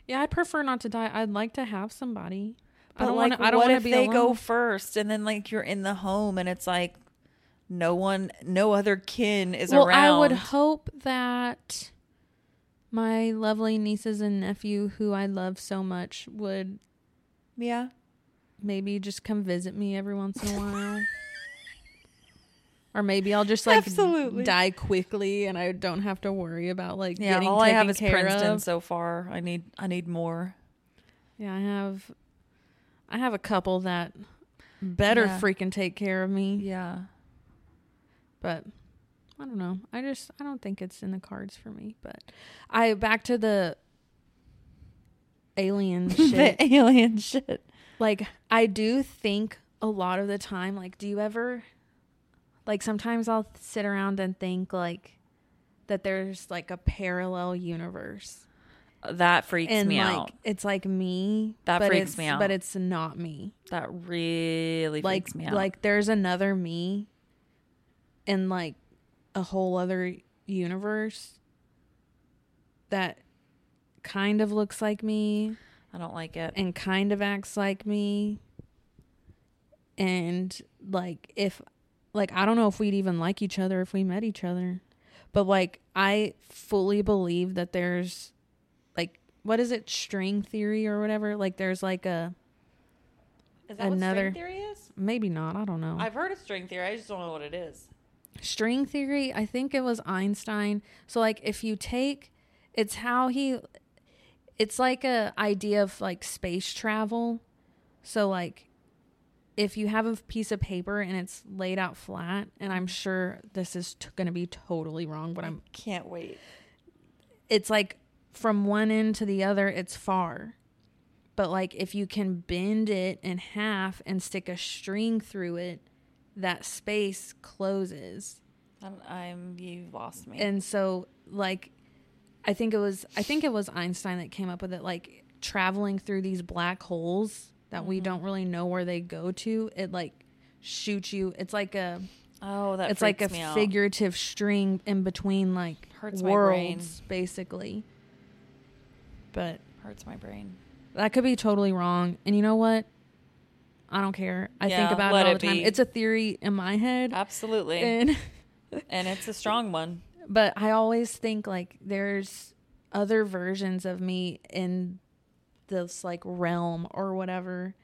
Yeah, I'd prefer not to die. I'd like to have somebody. But I don't like, want to. I don't what want to if be they alone. go first, and then like you're in the home, and it's like no one, no other kin is well, around. I would hope that my lovely nieces and nephew, who I love so much, would yeah. maybe just come visit me every once in a while. Or maybe I'll just like Absolutely. die quickly, and I don't have to worry about like Yeah, getting all I have is Princeton of. so far. I need I need more. Yeah, I have, I have a couple that better Yeah. freaking take care of me. Yeah. But I don't know. I just I don't think it's in the cards for me. But I back to the alien shit. the alien shit. like I do think a lot of the time. Like, do you ever? Like sometimes I'll sit around and think like that there's like a parallel universe That freaks and me like out. it's like me That freaks me out. but it's not me That really like freaks me out. like there's another me in like a whole other universe that kind of looks like me I don't like it. and kind of acts like me and like if like I don't know if we'd even like each other if we met each other but like I fully believe that there's like what is it string theory or whatever like there's like a Is that what string another- theory is? maybe not I don't know I've heard of string theory. I just don't know what it is. String theory i think it was einstein so like if you take it's how he it's like a idea of like space travel so like if you have a piece of paper and it's laid out flat and i'm sure this is t- going to be totally wrong but i'm can't wait. it's like from one end to the other, it's far. But like if you can bend it in half and stick a string through it, that space closes. I'm, I'm you lost me. And so like I think it was I think it was Einstein that came up with it like traveling through these black holes that we Mhm. don't really know where they go to, it like shoots you. It's like a oh, that it's like a me out. figurative string in between like Hurts my brain. worlds basically. But Hurts my brain. that could be totally wrong. And you know what? I don't care. I think about it all the time. be. It's a theory in my head. Absolutely. And and it's a strong one. but I always think like there's other versions of me in this like realm or whatever.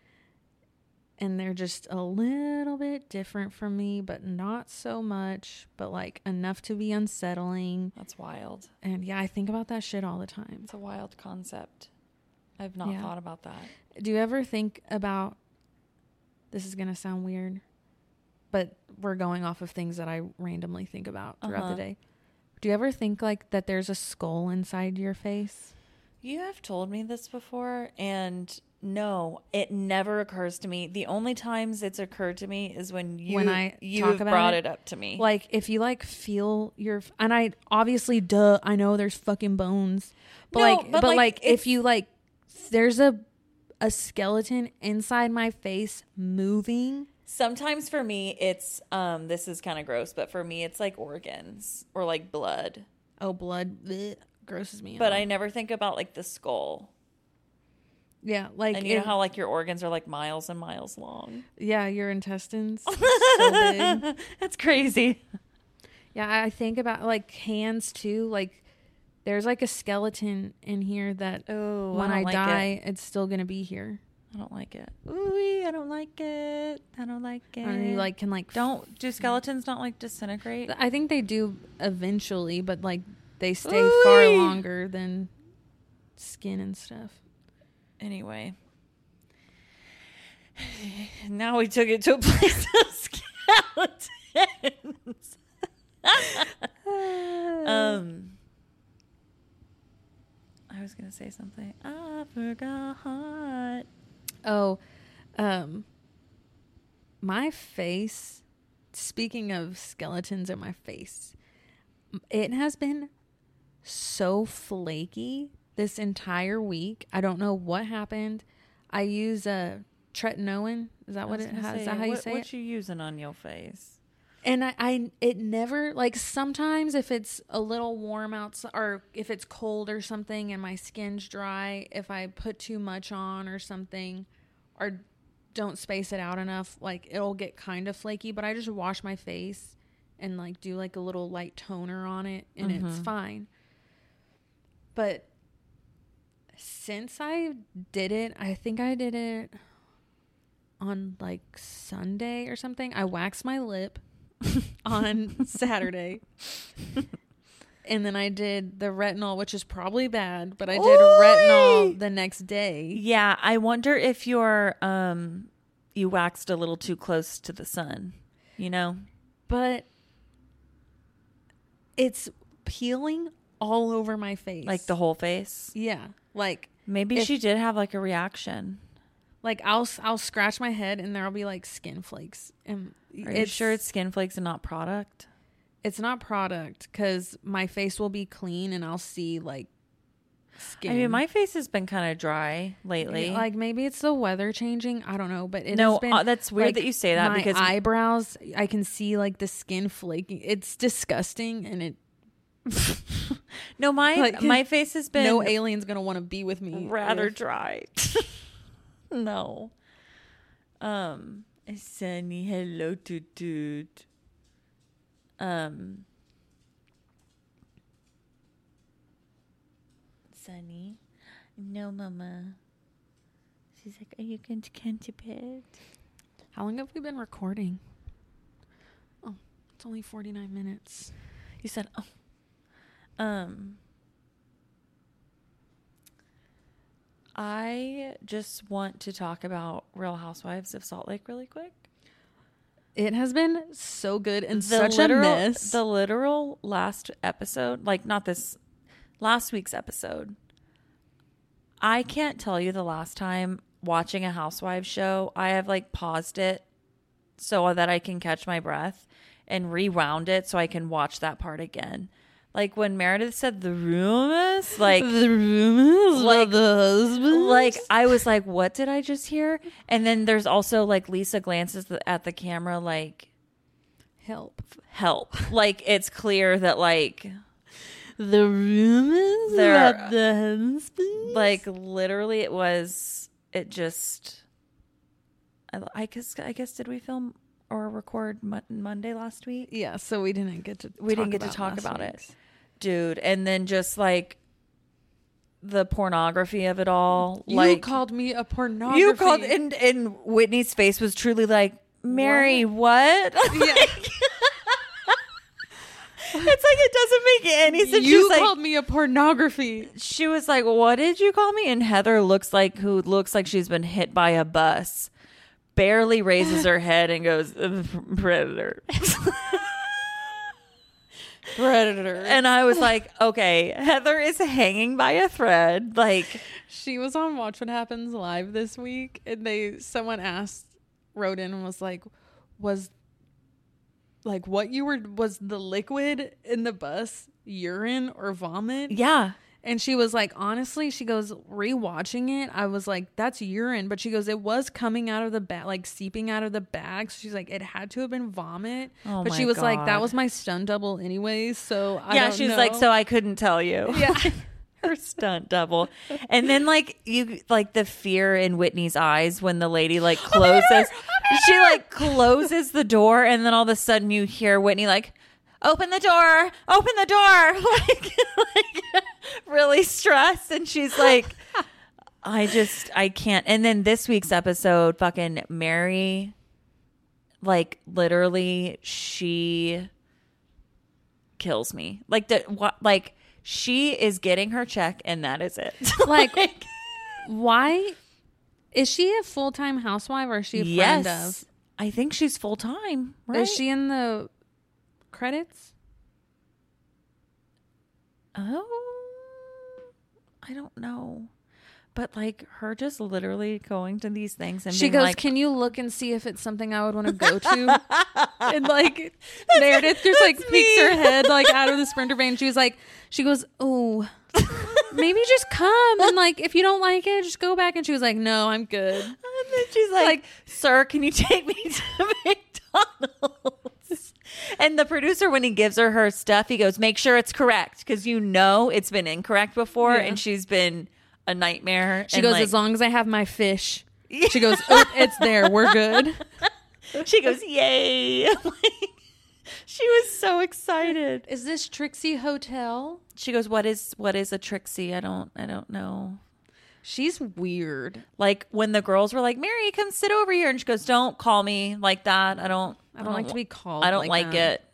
And they're just a little bit different from me, but not so much, but like enough to be unsettling. That's wild. And yeah, I think about that shit all the time. It's a wild concept. I've not Yeah. thought about that. Do you ever think about this is going to sound weird, but we're going off of things that I randomly think about throughout Uh-huh. the day. Do you ever think like that there's a skull inside your face? You have told me this before, and no, it never occurs to me. The only times it's occurred to me is when you When I you talk about brought it, it up to me. Like if you like feel your and I obviously duh I know there's fucking bones, but No, like but, but, like, like, if you like there's a a skeleton inside my face moving. Sometimes for me, it's um. This is kind of gross, but for me, it's like organs or like blood. Oh, blood bleh, grosses me But out. I never think about like the skull. yeah, like and you know how like your organs are like miles and miles long. yeah, your intestines so big. That's crazy. Yeah, I I think about like hands too. Like there's like a skeleton in here that Oh, when I, don't like die, it. it's still gonna be here. I don't like it. Ooh, I don't like it. I don't like it. And you like can like don't do skeletons not like disintegrate? I think they do eventually, but like they stay far Ooh-wee. longer than skin and stuff. Anyway, now we took it to a place of skeletons. um, I was gonna say something. I forgot. Oh, um, my face. Speaking of skeletons in my face, it has been so flaky this entire week. I don't know what happened. I use a tretinoin. Is that what it say, Is that how you what, say what it? you using on your face? And I, I, it never like sometimes if it's a little warm outside or if it's cold or something and my skin's dry, if I put too much on or something, or don't space it out enough, like it'll get kind of flaky. But I just wash my face and like do like a little light toner on it, and it's Mhm. fine. But since I did it, I think I did it on like Sunday or something. I waxed my lip on Saturday. and then I did the retinol, which is probably bad, but I did Ooh-wee. retinol the next day. Yeah, I wonder if you're um you waxed a little too close to the sun. You know, But it's peeling all over my face. like the whole face. Yeah. Like Maybe If- she did have like a reaction. Like I'll I'll scratch my head and there'll be like skin flakes. And Are you sure it's skin flakes and not product? it's not product cuz my face will be clean and I'll see like skin. I mean, my face has been kind of dry lately. Like maybe it's the weather changing. I don't know, but it no, has been, uh, that's weird like, that you say that my because eyebrows. I can see like the skin flaking. It's disgusting, and it no, my like, my face has been no alien's gonna want to be with me. rather if- dry. No. Um, Sunny, hello, to dude. Um, Sunny, no, Mama. She's like, "Are you going to bed?" How long have we been recording? Oh, it's only forty nine minutes. You said, "Oh." Um, I just want to talk about Real Housewives of Salt Lake really quick. It has been so good and the such literal, a mess. The literal last episode, like not this last week's episode. I can't tell you the last time watching a housewives show I have like paused it so that I can catch my breath and rewound it so I can watch that part again. Like when Meredith said the rumors, like the rumors like- the husband. like I was like, what did I just hear? And then there's also like Lisa glances at the camera like help. help. like it's clear that like The rumors about the husband. like literally it was it just I, I guess I guess did we film or record Mon- Monday last week? yeah, so we didn't get to. We didn't get to talk about it. Dude, and then just like the pornography of it all You like called me a pornography. you called and and Whitney's face was truly like Mary what, Yeah. it's like it doesn't make any sense You She's like called me a pornography. she was like what did you call me and Heather looks like who looks like she's been hit by a bus barely raises her head and goes predator Predator. and I was like okay Heather is hanging by a thread like She was on Watch What Happens live this week, and they someone asked, wrote in and was like, "Was like what you were was the liquid in the bus urine or vomit?" yeah And she was like, honestly, she goes, rewatching it, I was like, that's urine. But she goes, it was coming out of the bag, like seeping out of the bag. So she's like, it had to have been vomit. Oh but she was like, that was my stunt double anyways. So I yeah she's know. like so I couldn't tell you yeah. her stunt double. And then like you like the fear in Whitney's eyes when the lady like closes she like closes the door and then all of a sudden you hear Whitney like open the door, open the door like like really stressed and she's like I just I can't. And then this week's episode fucking Mary like literally she kills me. Like the what like she is getting her check and that is it. Like, Why is she a full time housewife or is she a friend yes. of? I think she's full time, right? Is she in the credits? Oh, I don't know. But like her just literally going to these things and She goes, like, "Can you look and see if it's something I would want to go to?" and like Meredith just like that's peeks her head like out of the sprinter van. She was like, "She goes, oh, maybe just come and like if you don't like it, just go back." And she was like, "No, I'm good." And then she's like, "Sir, can you take me to McDonald's?" And the producer, when he gives her her stuff, he goes, "Make sure it's correct because you know it's been incorrect before, Yeah. and she's been a nightmare." She And, goes, like- "As long as I have my fish." She goes, oh, "It's there. We're good." she goes, "Yay!" like, she was so excited. Is this Trixie Motel? She goes, "What is what is a Trixie? I don't I don't know." She's weird. Like when the girls were like, "Mary, come sit over here," and she goes, "Don't call me like that. I don't. I don't like to be called. I don't like, that. it."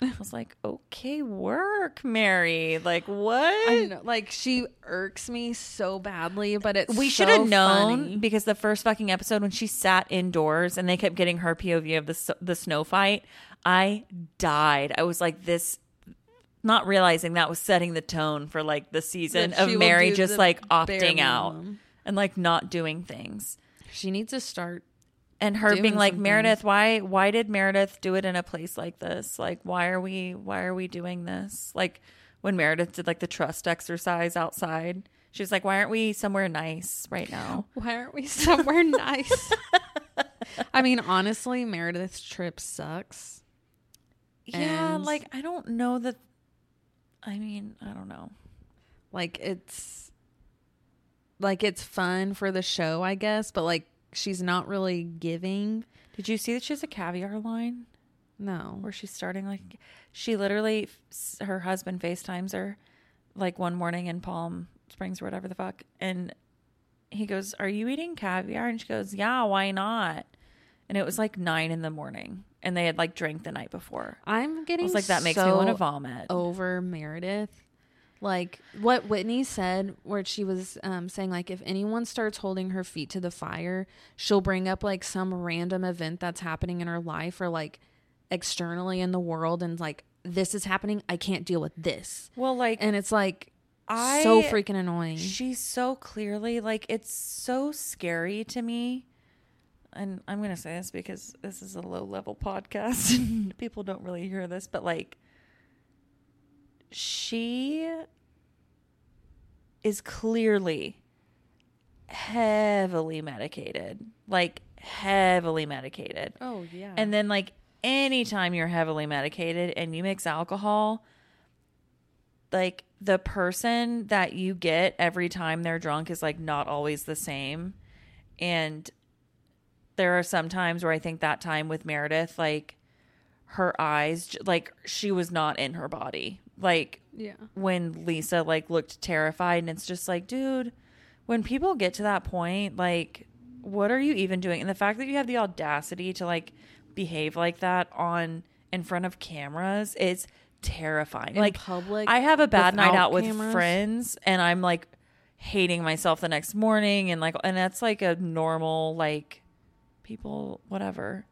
I was like, "Okay, work, Mary. Like what?" I know, like she irks me so badly, but it's we should have known funny. because the first fucking episode when she sat indoors and they kept getting her POV of the the snow fight, I died. I was like this not realizing that was setting the tone for like the season of Mary just like opting out and like not doing things. She needs to start. And her being like Meredith, why why did Meredith do it in a place like this? Like why are we why are we doing this? Like when Meredith did like the trust exercise outside, she was like, Why aren't we somewhere nice right now? Why aren't we somewhere nice? I mean, honestly, Meredith's trip sucks. Yeah, And- like I don't know that. I mean, I don't know. Like it's like it's fun for the show, I guess, but like she's not really giving. Did you see that she has a caviar line No. where she's starting like she literally her husband FaceTimes her like one morning in Palm Springs or whatever the fuck, and he goes, "Are you eating caviar?" And she goes, "Yeah, why not?" And it was like nine in the morning, and they had like drank the night before. I'm getting was like, "That makes me want to vomit." over Meredith. Like what Whitney said, where she was um, saying, like, if anyone starts holding her feet to the fire, she'll bring up like some random event that's happening in her life or like externally in the world, and like, this is happening. I can't deal with this. Well, like And it's like, I so freaking annoying. She's so clearly like it's so scary to me. And I'm going to say this because this is a low level podcast and people don't really hear this, but like she is clearly heavily medicated. Like heavily medicated. oh yeah. And then like anytime you're heavily medicated and you mix alcohol, like the person that you get every time they're drunk is like not always the same. And there are some times where I think that time with Meredith, like her eyes, like she was not in her body. Like yeah. when Lisa like looked terrified and it's just like, dude, when people get to that point, like what are you even doing? And the fact that you have the audacity to like behave like that on in front of cameras is terrifying. In like public I have a bad night out with friends and I'm like hating myself the next morning and like and that's like a normal like people whatever.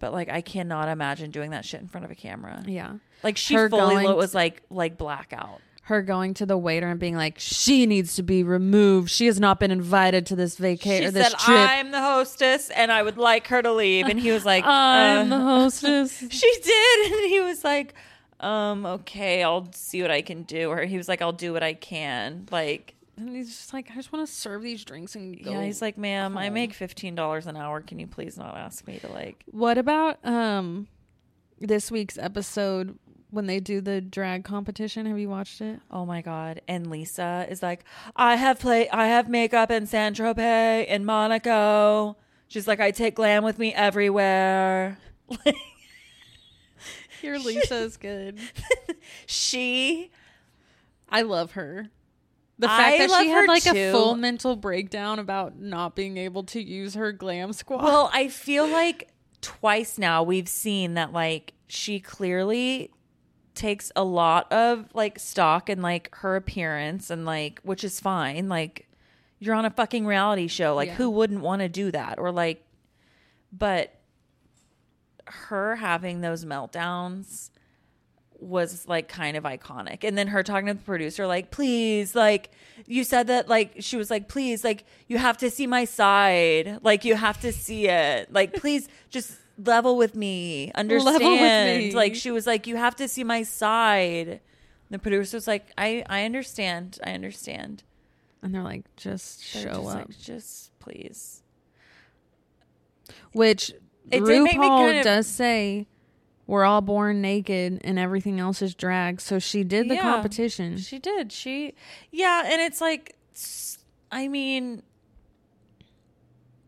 But like I cannot imagine doing that shit in front of a camera. Yeah. Like she Her fully lo- to- was like like blackout. Her going to the waiter and being like, she needs to be removed. She has not been invited to this vacation or this said, trip. "I'm the hostess, and I would like her to leave." And he was like, I'm uh, the hostess. She did, and he was like, "Um, okay, I'll see what I can do." Or he was like, "I'll do what I can." Like, and he's just like, I just want to serve these drinks and go. yeah, he's like, "Ma'am, I make fifteen dollars an hour. Can you please not ask me to like?" What about um this week's episode when they do the drag competition? Have you watched it? Oh my god! And Lisa is like, "I have play, I have makeup in Saint-Tropez in Monaco." She's like, "I take glam with me everywhere." Like, Your Lisa is good. she I love her. The I fact that she had like too. a full mental breakdown about not being able to use her glam squad. Well, I feel like twice now we've seen that like she clearly takes a lot of like stock in like her appearance and like which is fine. Like you're on a fucking reality show. Like Yeah. who wouldn't want to do that? Or like but her having those meltdowns was like kind of iconic. And then her talking to the producer, like, please, like, you said that, like, she was like, please, like, you have to see my side. Like, you have to see it. Like, please just level with me. Understand. me. Like, she was like, you have to see my side. The producer was like, I, I understand. I understand. and they're like, just They're show just up. like, just please. Which It did make me RuPaul kind of- does say we're all born naked and everything else is drag. So she did the Yeah. competition. She did. She, yeah, and it's like, I mean,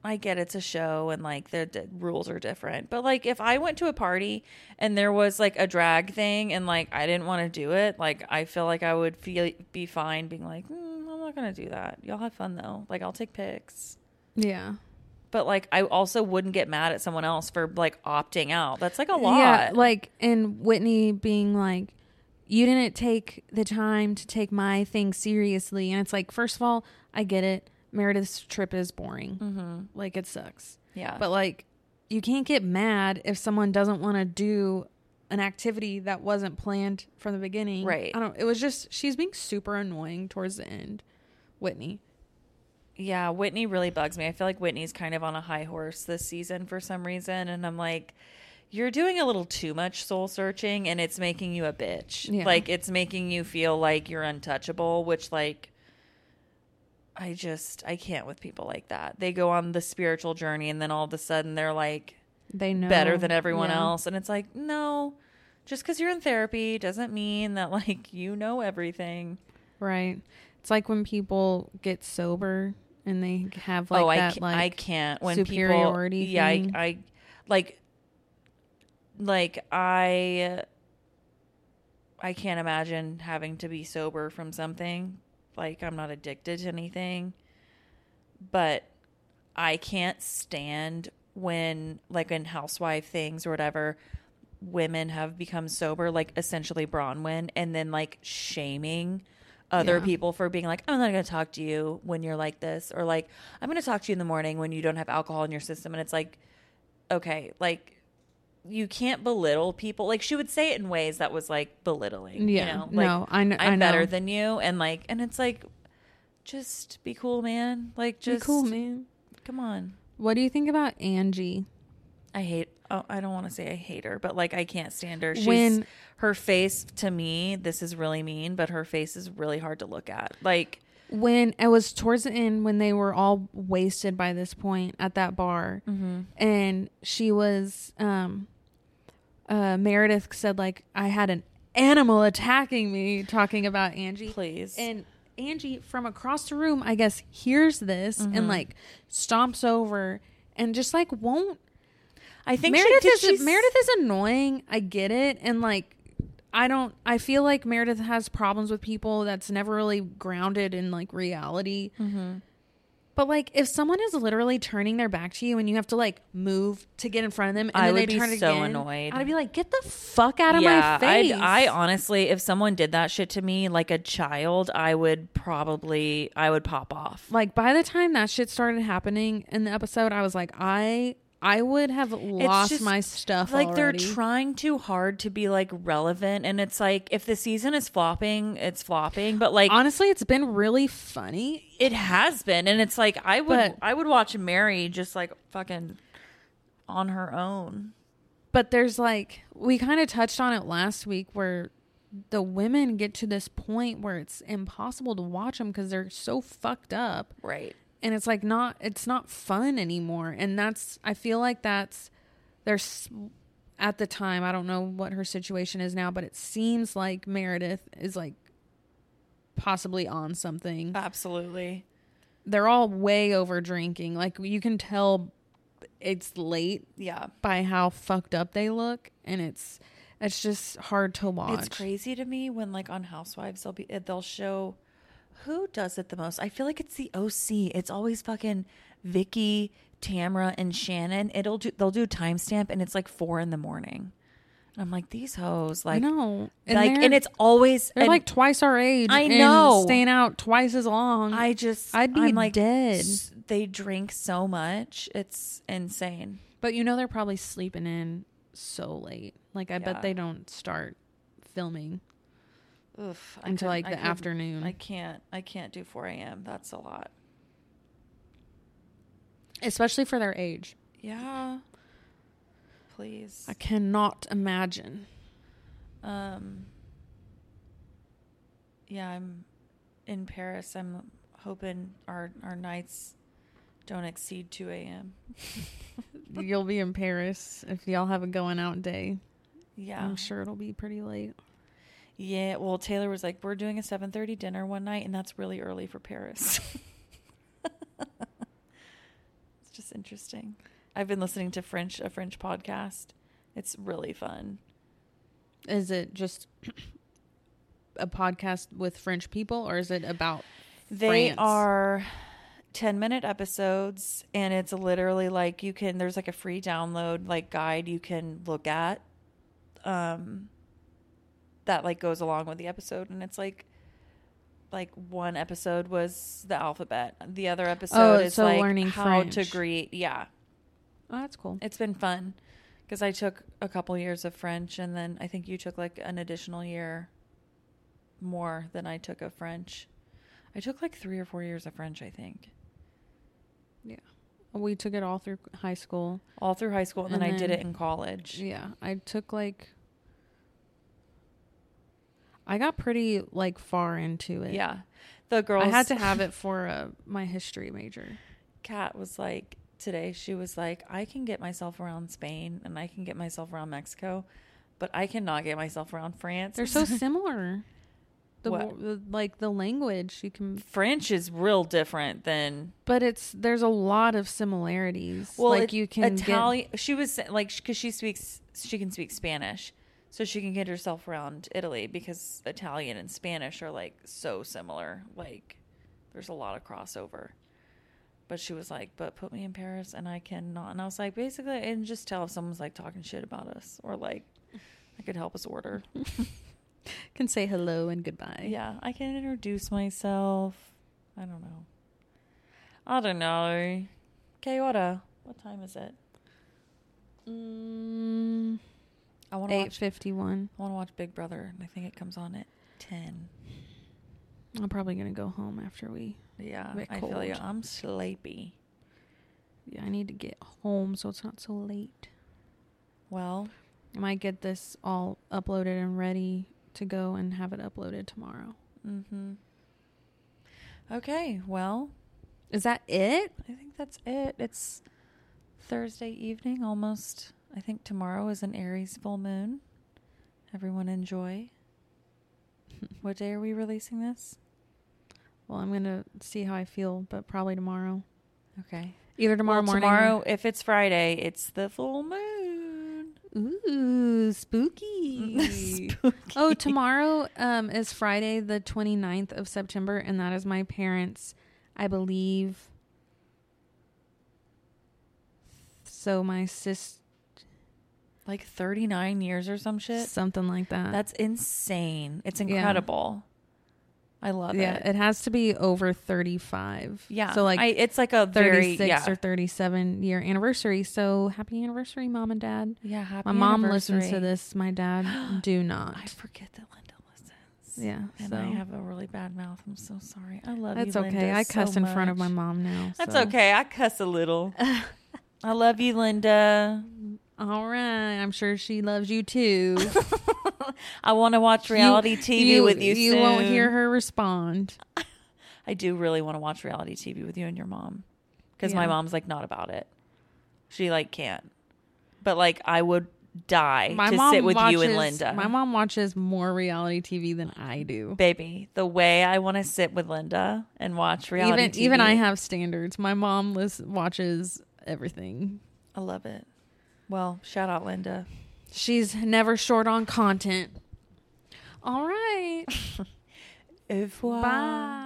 I get it's a show and like the, the rules are different, but like if I went to a party and there was like a drag thing and like I didn't want to do it, like I feel like I would feel be fine being like, mm, I'm not gonna do that. Y'all have fun though. Like I'll take pics. yeah. But like I also wouldn't get mad at someone else for like opting out. That's like a lot. Yeah, like and Whitney being like, "You didn't take the time to take my thing seriously," and it's like, first of all, I get it. Meredith's trip is boring. mm-hmm. Like it sucks, yeah. but like, you can't get mad if someone doesn't want to do an activity that wasn't planned from the beginning. Right. I don't. It was just she's being super annoying towards the end. Whitney. Yeah, Whitney really bugs me. I feel like Whitney's kind of on a high horse this season for some reason. And I'm like, you're doing a little too much soul searching and it's making you a bitch. Yeah. Like, it's making you feel like you're untouchable, which, like, I just, I can't with people like that. They go on the spiritual journey and then all of a sudden they're like They know better than everyone Yeah. else. And it's like, no, just because you're in therapy doesn't mean that, like, you know everything. Right. It's like when people get sober and they have oh, like oh, I that ca- like I can't when superiority people, yeah, I. I like like I I can't imagine having to be sober from something. Like I'm not addicted to anything, but I can't stand when like in housewife things or whatever women have become sober like essentially Bronwyn and then like shaming other Yeah. people for being like I'm not going to talk to you when you're like this or like I'm going to talk to you in the morning when you don't have alcohol in your system and it's like okay like you can't belittle people. Like she would say it in ways that was like belittling. Yeah. You know? Like, no, I know. I'm I better than you, and like, and it's like, just be cool, man. Like, Be just cool, man. Come on. What do you think about Angie? I hate. Oh, I don't want to say I hate her, but like I can't stand her. She's, When- her face to me, this is really mean, but her face is really hard to look at. Like, When it was towards the end, when they were all wasted by this point at that bar, and she was, um, uh, Meredith said like I had an animal attacking me, talking about Angie. please. And Angie from across the room, I guess, hears this Mm-hmm. and like stomps over and just like won't. I think Meredith she, is Meredith is annoying. I get it, and like I don't. I feel like Meredith has problems with people that's never really grounded in like reality. Mm-hmm. But like, if someone is literally turning their back to you and you have to like move to get in front of them, and I then would they be turn so again, annoyed. I'd be like, "Get the fuck out of yeah, my face!" I'd, I honestly, if someone did that shit to me like a child, I would probably, I would pop off. like by the time that shit started happening in the episode, I was like, I I would have lost just, my stuff. Like already. they're trying too hard to be like relevant, and it's like if the season is flopping, it's flopping. But like Honestly, it's been really funny. it has been, and it's like I would, But- I would watch Mary just like fucking on her own. But there's like we kind of touched on it last week where the women get to this point where it's impossible to watch them because they're so fucked up Right. And it's like not it's not fun anymore and that's i feel like that's there's at the time i don't know what her situation is now but it seems like meredith is like possibly on something Absolutely. they're all way over drinking like you can tell it's late Yeah. by how fucked up they look and it's it's just hard to watch It's crazy to me when like on Housewives they'll be they'll show who does it the most. I feel like it's the OC. It's always fucking Vicki, Tamra, and Shannon. It'll do they'll do a timestamp and it's like four in the morning. And I'm like these hoes like know like and it's always they're and like twice our age I and know. staying out twice as long I just I'd be I'm like dead. s- They drink so much. It's insane. But you know they're probably sleeping in so late. Like I Yeah. bet they don't start filming Oof, I until like the afternoon. I can't I can't do 4 a.m. That's a lot. Especially for their age. Yeah. Please. I cannot imagine. Um Yeah, I'm in Paris. I'm hoping our our nights don't exceed 2 a.m. You'll be in Paris if y'all have a going out day. Yeah. I'm sure it'll be pretty late. Yeah, well Taylor was like, "We're doing a 7:30 dinner one night and that's really early for Paris." it's just interesting. I've been listening to French a French podcast. It's really fun. Is it just a podcast with French people or is it about They France? are 10 minute episodes and it's literally like you can there's like a free download like guide you can look at um that like goes along with the episode and it's like like one episode was the alphabet the other oh, episode is so like learning how to greet yeah Oh, that's cool. it's been fun because i took a couple years of french and then i think you took like an additional year more than i took of french i took like three or four years of french i think yeah We took it all through high school. all through high school and, then, And I did it in college. Yeah, I took like I got pretty like far into it. Yeah. The girls I had to have it for uh, my history major. Kat was like today she was like I can get myself around Spain and I can get myself around Mexico, but I cannot get myself around France. They're so similar. The, What? the like the language you can French is real different than but it's there's a lot of similarities. well like it- you can get Italian she was like cuz she speaks she can speak Spanish. So she can get herself around Italy because Italian and Spanish are like so similar. Like there's a lot of crossover. But she was like, "But put me in Paris and I cannot." And I was like, basically, and just tell if someone's like talking shit about us or like I could help us order. can say hello and goodbye. Yeah, I can introduce myself. I don't know. I don't know. Okay, what uh, time is it? Mm, I want to watch. fifty one. I want to watch Big Brother, and I think it comes on at ten. I'm probably gonna go home after we. Yeah, I feel you. I'm sleepy. Yeah, I need to get home so it's not so late. Well, I might get this all uploaded and ready to go and have it uploaded tomorrow. mm-hmm. Okay, well, Is that it? I think that's it. It's Thursday evening, almost. I think tomorrow is an Aries full moon. Everyone enjoy. what day are we releasing this? Well, I'm gonna see how I feel, but probably tomorrow. Okay. Either tomorrow Well, morning. Tomorrow, if it's Friday, it's the full moon. Ooh, spooky. Spooky. Oh, tomorrow um is Friday the 29th of September and that is my parents, I believe. So my sis Like 39 years or some shit. something like that. That's insane. It's Yeah. incredible. I love yeah, it. Yeah, it has to be over 35. Yeah. So like I, it's like a very 36 yeah. or 37 year anniversary. So happy anniversary, mom and dad. yeah, happy My mom listens to this. My dad do not. I forget that Linda listens. Yeah, And so I have a really bad mouth. I'm so sorry. I love that's you. okay. Linda, I cuss so in front of my mom now. That's so. okay. I cuss a little. I love you, Linda. All right. I'm sure she loves you too. I want to watch reality TV with you. You soon. won't hear her respond. I do really want to watch reality TV with you and your mom because my mom's like not about it. She like can't. But like I would die to sit with you and Linda. My mom watches more reality TV than I do. baby, the way I want to sit with Linda and watch reality Even TV. even I have standards. My mom lis- watches everything. I love it. Well, shout out Linda. She's never short on content. All right. Bye.